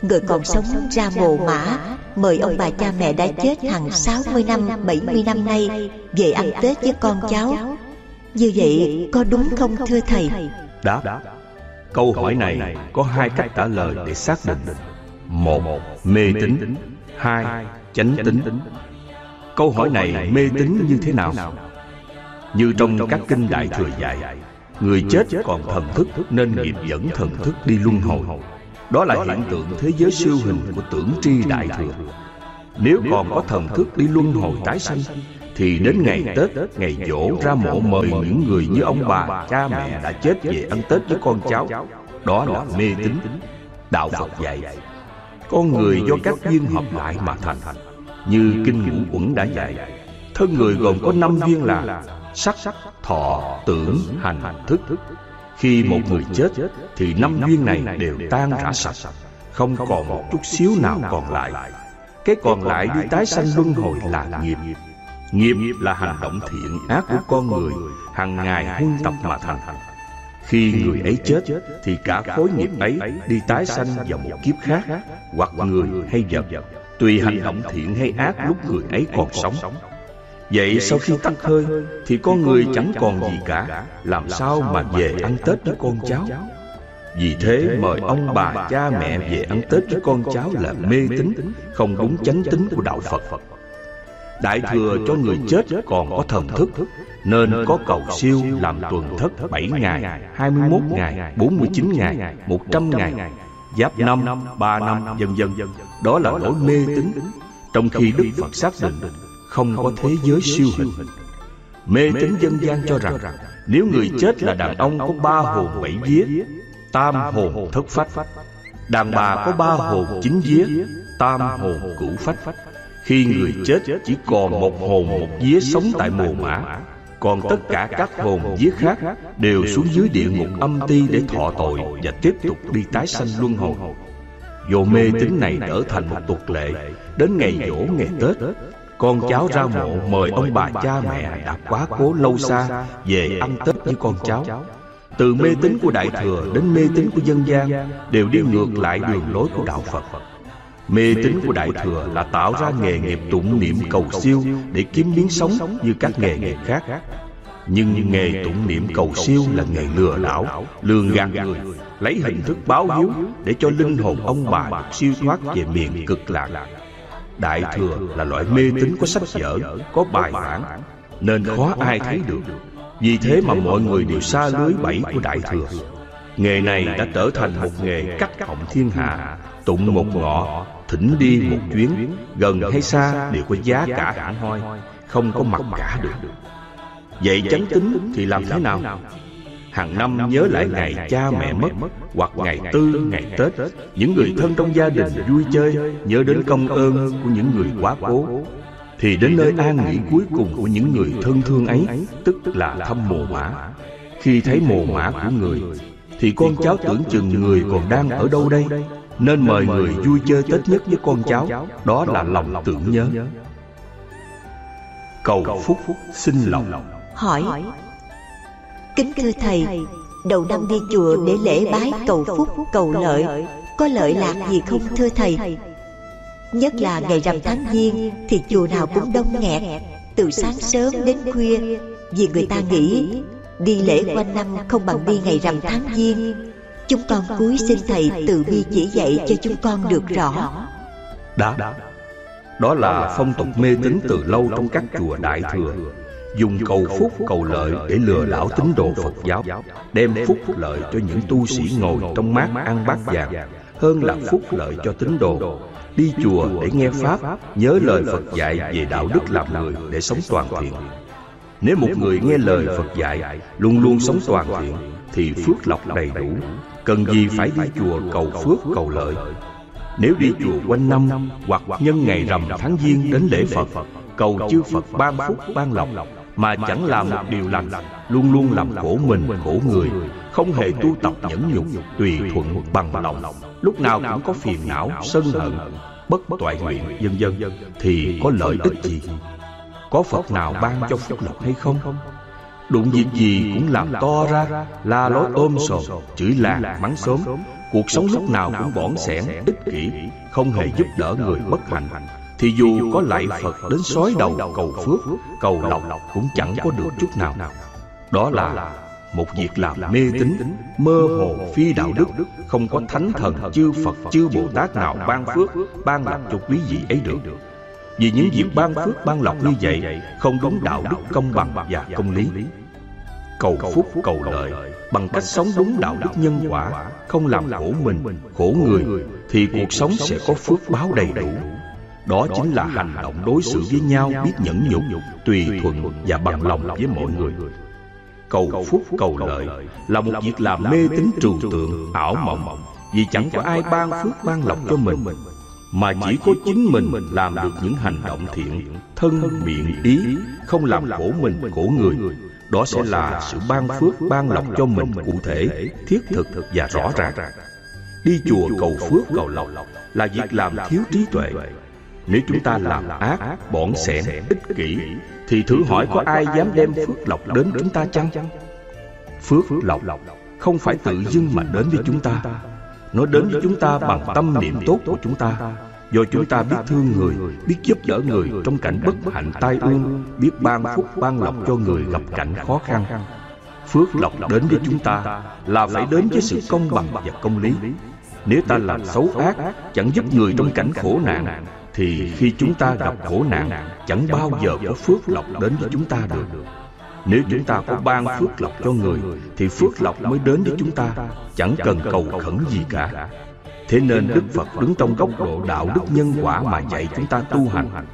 Người còn sống ra mồ mã Mời ông bà cha mẹ đã chết hàng 60 năm, 70 năm nay Về ăn Tết với con cháu. Như vậy có đúng không thưa thầy? Đáp. Câu hỏi này có hai cách trả lời để xác định. Một, mê tín. Hai, chánh tín. Câu hỏi này mê tín như thế nào? Như trong các kinh Đại Thừa dạy Người chết còn thần thức nên nghiệp dẫn thần thức đi luân hồi đó là hiện tượng thế giới siêu hình của tưởng tri đại thừa. Nếu còn có thần thức đi luân hồi tái sanh Thì đến ngày Tết, ngày dỗ ra mộ mời những người như ông bà, cha mẹ đã chết về ăn Tết với con cháu. Đó là mê tín. Đạo Phật dạy Con người do các duyên hợp lại mà thành. Như Kinh Ngũ uẩn đã dạy Thân người gồm có năm viên là Sắc, thọ, tưởng, hành, thức khi một người chết Thì năm viên này đều tan rã sạch Không còn một chút xíu nào còn lại. Cái còn lại đi tái sanh luân hồi là nghiệp. Nghiệp. Là hành động thiện ác của con người hàng ngày huân tập mà thành. Khi người ấy chết Thì cả khối nghiệp ấy đi tái sanh vào một kiếp khác Hoặc người hay vật Tùy hành động thiện hay ác lúc người ấy còn sống Vậy sau khi tắt hơi Thì con người chẳng còn gì cả. Làm sao mà về ăn Tết với con cháu? Vì thế mời ông bà cha mẹ về ăn Tết với con cháu là mê tín Không đúng chánh tính của Đạo Phật. Đại thừa cho người chết còn có thần thức Nên có cầu siêu làm tuần thất 7 ngày, 21 ngày, 49 ngày, 100 ngày. Giáp năm, 3 năm, vân vân Đó là lỗi mê tín Trong khi Đức Phật xác định không có thế giới siêu hình. mê tín dân gian cho rằng nếu người chết là đàn ông có ba hồn bảy vía tam hồn thất phách. Đàn bà có ba hồn chính vía Tam hồn cửu phách. Khi người chết chỉ còn một hồn một vía sống tại mồ mã Còn tất cả các hồn vía khác Đều xuống dưới địa ngục âm ti để thọ tội Và tiếp tục đi tái sanh luân hồi. Dù mê tín này trở thành một tục lệ Đến ngày dỗ ngày Tết Con cháu ra mộ mời ông bà cha mẹ đã quá cố lâu xa Về ăn Tết với con cháu. từ mê tín của Đại Thừa đến mê tín của dân gian Đều đi ngược lại đường lối của Đạo Phật. Mê tín của Đại Thừa là tạo ra nghề nghiệp tụng niệm cầu siêu Để kiếm miếng sống như các nghề nghiệp khác. Nhưng nghề tụng niệm cầu siêu là nghề lừa đảo Lường gạt người Lấy hình thức báo hiếu Để cho linh hồn ông bà được siêu thoát về miền cực lạc Đại Thừa là loại mê tín có sách vở Có bài bản Nên khó ai thấy được. vì thế mà mọi người đều xa lưới bẫy của Đại Thừa. Nghề này đã trở thành một nghề cắt họng thiên hạ Tụng một ngọ, thỉnh đi một chuyến Gần hay xa đều có giá cả hẳn hoi Không có mặc cả được. Vậy chánh tính thì làm thế nào? Hàng năm nhớ lại ngày cha mẹ mất Hoặc ngày tư, ngày Tết Những người thân trong gia đình vui chơi Nhớ đến công ơn của những người quá cố. Thì đến nơi an nghỉ cuối cùng của những người thân thương ấy tức là thăm mồ mã. Khi thấy mồ mã của người thì con cháu tưởng chừng người còn đang ở đâu đây? Nên mời người vui chơi tết nhất với con cháu đó là lòng tưởng nhớ. Cầu phúc xin lòng. Hỏi kính thưa thầy, đầu năm đi chùa để lễ bái cầu phúc, cầu lợi, có lợi lạc gì không thưa thầy? Nhất là ngày rằm tháng giêng Thì chùa nào cũng đông nghẹt, Từ sáng sớm đến khuya, Vì người ta nghĩ Đi lễ quanh năm không bằng đi ngày rằm tháng giêng. Chúng con cúi xin Thầy từ bi chỉ dạy cho chúng con được rõ. Đã Đó là phong tục mê tín từ lâu trong các chùa Đại Thừa. Dùng cầu phúc cầu lợi để lừa đảo tín đồ Phật giáo Đem phúc lợi cho những tu sĩ ngồi trong mát ăn bát vàng Hơn là phúc lợi cho tín đồ đi chùa để nghe Pháp, nhớ lời Phật dạy về đạo đức làm người để sống toàn thiện. Nếu một người nghe lời Phật dạy, luôn luôn sống toàn thiện, thì phước lộc đầy đủ, cần gì phải đi chùa cầu phước cầu lợi. Nếu đi chùa quanh năm hoặc nhân ngày rằm tháng giêng đến lễ Phật, cầu chư Phật ban phúc ban lộc, mà chẳng làm một điều lành, luôn luôn làm khổ mình khổ người, không hề tu tập nhẫn nhục, tùy thuận bằng lòng, lúc nào cũng có phiền não, sân hận, bất toại nguyện, vân vân. Thì có lợi ích gì? Có Phật nào ban cho phúc lộc hay không? Đụng việc gì cũng làm to ra, la lối ôm sồn, chửi làng, mắng xóm. Cuộc sống lúc nào cũng bỏn sẻn, ích kỷ, không hề giúp đỡ người bất hạnh. Thì dù có lạy Phật đến sói đầu cầu phước, cầu lộc cũng chẳng có được chút nào. Đó là một việc làm mê tín mơ hồ phi đạo đức không có thánh thần chư phật chư bồ tát nào ban phước ban lộc cho quý vị ấy được. vì những việc ban phước ban lộc như vậy không đúng đạo đức công bằng và công lý. cầu phúc cầu lợi. bằng cách sống đúng đạo đức nhân quả không làm khổ mình khổ người thì cuộc sống sẽ có phước báo đầy đủ đó chính là hành động đối xử với nhau biết nhẫn nhục tùy thuận và bằng lòng với mọi người. cầu phúc cầu lợi là một việc làm mê tín trừu tượng ảo mộng. vì chẳng có ai ban phước ban lộc cho mình mà chỉ có chính mình làm được những hành động thiện thân miệng ý không làm khổ mình khổ người. đó sẽ là sự ban phước ban lộc cho mình cụ thể thiết thực và rõ ràng đi chùa cầu phước cầu lộc là việc làm thiếu trí tuệ nếu chúng ta làm ác bỏn sẻn ích kỷ. Thì thử hỏi có ai dám đem phước lộc đến chúng ta chăng? phước lộc không phải tự dưng mà đến với chúng ta. nó đến với chúng ta bằng tâm niệm tốt của chúng ta. do chúng ta biết thương người biết giúp đỡ người trong cảnh bất hạnh tai ương biết ban phúc ban lộc cho người gặp cảnh khó khăn. phước lộc đến với chúng ta là phải đến với sự công bằng và công lý. nếu ta làm xấu ác chẳng giúp người trong cảnh khổ nạn thì khi chúng ta gặp khổ nạn chẳng bao giờ có phước lộc đến với chúng ta được. nếu chúng ta có ban phước lộc cho người thì phước lộc mới đến với chúng ta. chẳng cần cầu khẩn gì cả. thế nên đức phật đứng trong góc độ đạo đức nhân quả mà dạy chúng ta tu hành.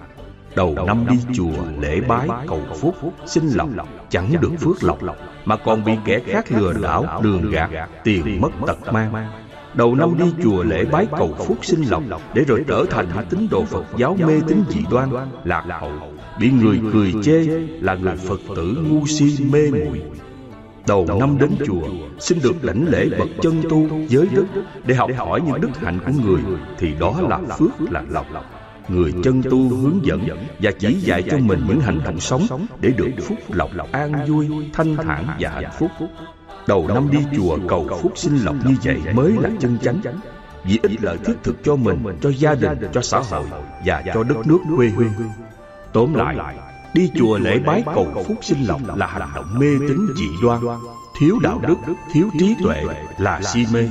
Đầu năm đi chùa lễ bái cầu phúc Xin lộc chẳng được phước lộc Mà còn bị kẻ khác lừa đảo đường gạt Tiền mất tật mang Đầu năm đi chùa lễ bái cầu phúc sinh lộc Để rồi trở thành những tín đồ Phật giáo mê tín dị đoan Lạc hậu Bị người cười chê là người Phật tử ngu si mê muội. Đầu năm đến chùa Xin được lãnh lễ bậc chân tu giới đức Để học hỏi những đức hạnh của người. Thì đó là phước là lộc. Người chân tu hướng dẫn Và chỉ dạy cho mình những hành động sống Để được phúc lộc an vui. Thanh thản và hạnh phúc Đầu năm đi chùa cầu phúc sinh lộc như vậy mới là chân chánh. Vì ích lợi thiết thực cho mình, cho gia đình, cho xã hội Và cho đất nước quê hương. Tóm lại, đi chùa lễ bái cầu phúc sinh lộc là hành động mê tín dị đoan. Thiếu đạo đức, thiếu trí tuệ là si mê.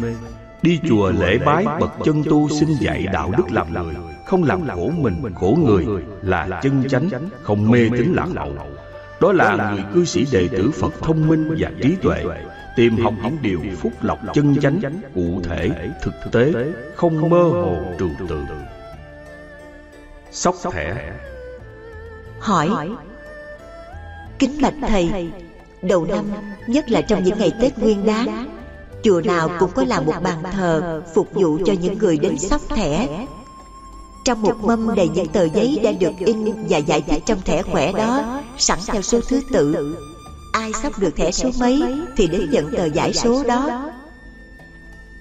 Đi chùa lễ bái bậc chân tu xin dạy đạo đức làm người Không làm khổ mình, khổ người là chân chánh, không mê tín lạc hậu đó là người cư sĩ đệ tử Phật thông minh và trí tuệ Tìm học những điều phúc lộc chân chánh Cụ thể, thực tế Không mơ hồ trừu tượng. Sóc thẻ. Hỏi. Kính bạch thầy Đầu năm, nhất là trong những ngày Tết Nguyên Đán Chùa nào cũng có làm một bàn thờ Phục vụ cho những người đến sóc thẻ. trong một mâm đầy những tờ giấy đã được in và giải thích trong thẻ khỏe đó sẵn theo số thứ tự ai sắp được thẻ số mấy thì đến nhận tờ giải số đó.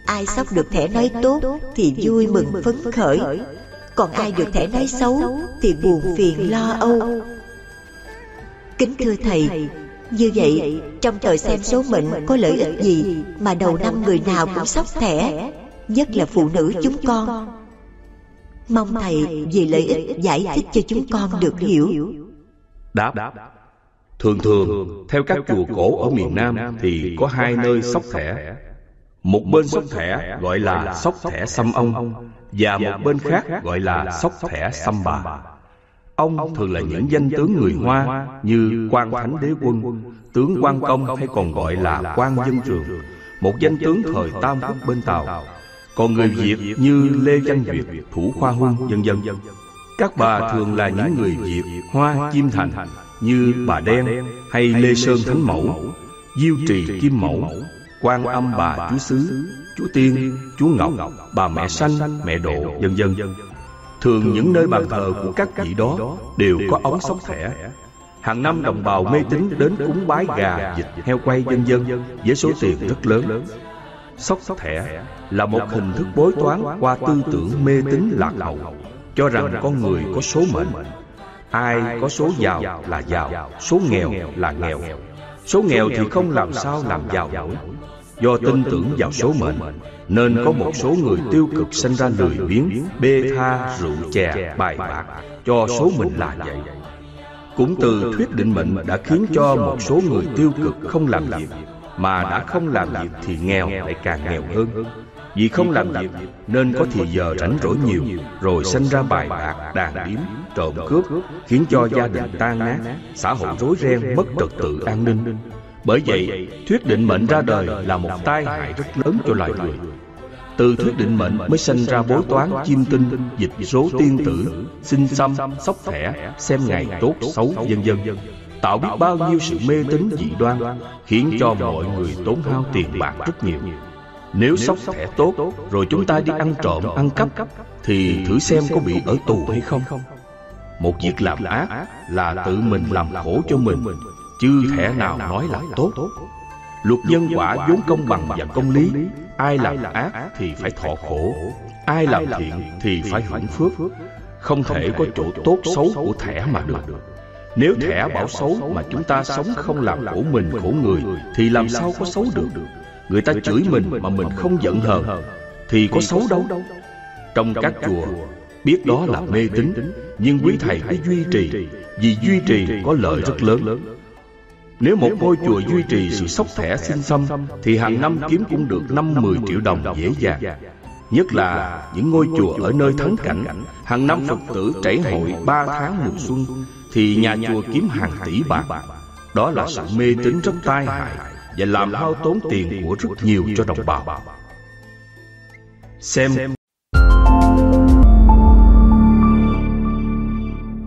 Ai sắp được thẻ nói tốt thì vui mừng phấn khởi. Còn ai được thẻ nói xấu thì buồn phiền lo âu. Kính thưa thầy, như vậy trong tờ xem số mệnh có lợi ích gì mà đầu năm người nào cũng sắp thẻ, nhất là phụ nữ chúng con? Mong Thầy vì lợi ích giải thích cho chúng con được hiểu. Đáp. Thường thường, theo các chùa cổ ở miền Nam thì có hai nơi sóc thẻ. Một bên sóc thẻ gọi là sóc thẻ xăm ông và một bên khác gọi là sóc thẻ xăm bà. Ông thường là những danh tướng người Hoa như quan thánh đế quân, tướng quan công hay còn gọi là quan dân trường, một danh tướng thời Tam Quốc bên Tàu. Còn người Việt như Lê Văn Việt, Thủ Khoa Huân, dân dân. Các bà thường là những người Việt Hoa Kim Thành như bà Đen hay Lê Sơn Thánh Mẫu, Diêu Trì Kim Mẫu, Quan Âm Bà Chúa Xứ, Chúa Tiên, Chúa Ngọc, bà Mẹ Sanh, Mẹ Độ, dân dân. Thường những nơi bàn thờ của các vị đó đều có ống sóc thẻ. Hàng năm đồng bào mê tín đến cúng bái gà, vịt, heo quay dân dân với số tiền rất lớn. Sóc thẻ là một hình thức bối toán qua tư tưởng mê tín lạc hậu cho rằng con người có số mệnh ai có số giàu là giàu số nghèo là nghèo. số nghèo thì không làm sao làm giàu nổi. Do tin tưởng vào số mệnh nên có một số người tiêu cực sinh ra lười biếng bê tha rượu chè bài bạc. cho số mình là vậy. cũng từ thuyết định mệnh đã khiến cho một số người tiêu cực không làm việc mà đã không làm việc thì nghèo lại càng nghèo hơn vì không làm việc nên có thì giờ rảnh rỗi nhiều Rồi sinh ra bài bạc, đàn điếm, trộm cướp Khiến cho gia đình tan nát, xã hội rối ren, mất trật tự an ninh. Bởi vậy, thuyết định mệnh ra đời là một tai hại rất lớn cho loài người. từ thuyết định mệnh mới sinh ra bối toán chim tinh, dịch số tiên tử, sinh xăm, sóc thẻ, xem ngày tốt xấu vân dân tạo biết bao nhiêu sự mê tín dị đoan, khiến cho mọi người tốn hao tiền bạc rất nhiều. Nếu sóc thẻ tốt Rồi chúng ta đi ăn trộm, ăn cắp Thì thử xem có bị ở tù hay không. Một việc làm ác Là tự mình làm khổ cho mình. Chứ thẻ nào nói là tốt. Luật nhân quả vốn công bằng và công lý. Ai làm ác thì phải thọ khổ. Ai làm thiện thì phải hưởng phước. Không thể có chỗ tốt xấu của thẻ mà được. Nếu thẻ bảo xấu mà chúng ta sống không làm khổ mình khổ người Thì làm sao có xấu được Người ta chửi mình mà mình không giận hờn. Thì có xấu đâu. Trong các chùa Biết đó là mê tín. Nhưng quý thầy hãy duy trì Vì duy trì có lợi rất lớn. Nếu một ngôi chùa duy trì sự sóc thẻ xin xăm Thì hàng năm kiếm cũng được 5-10 triệu đồng dễ dàng. Nhất là những ngôi chùa ở nơi thắng cảnh. Hàng năm Phật tử trảy hội 3 tháng mùa xuân Thì nhà chùa kiếm hàng tỷ bạc. Đó là sự mê tín rất tai hại và làm hao tốn tiền của rất nhiều cho đồng bào. Xem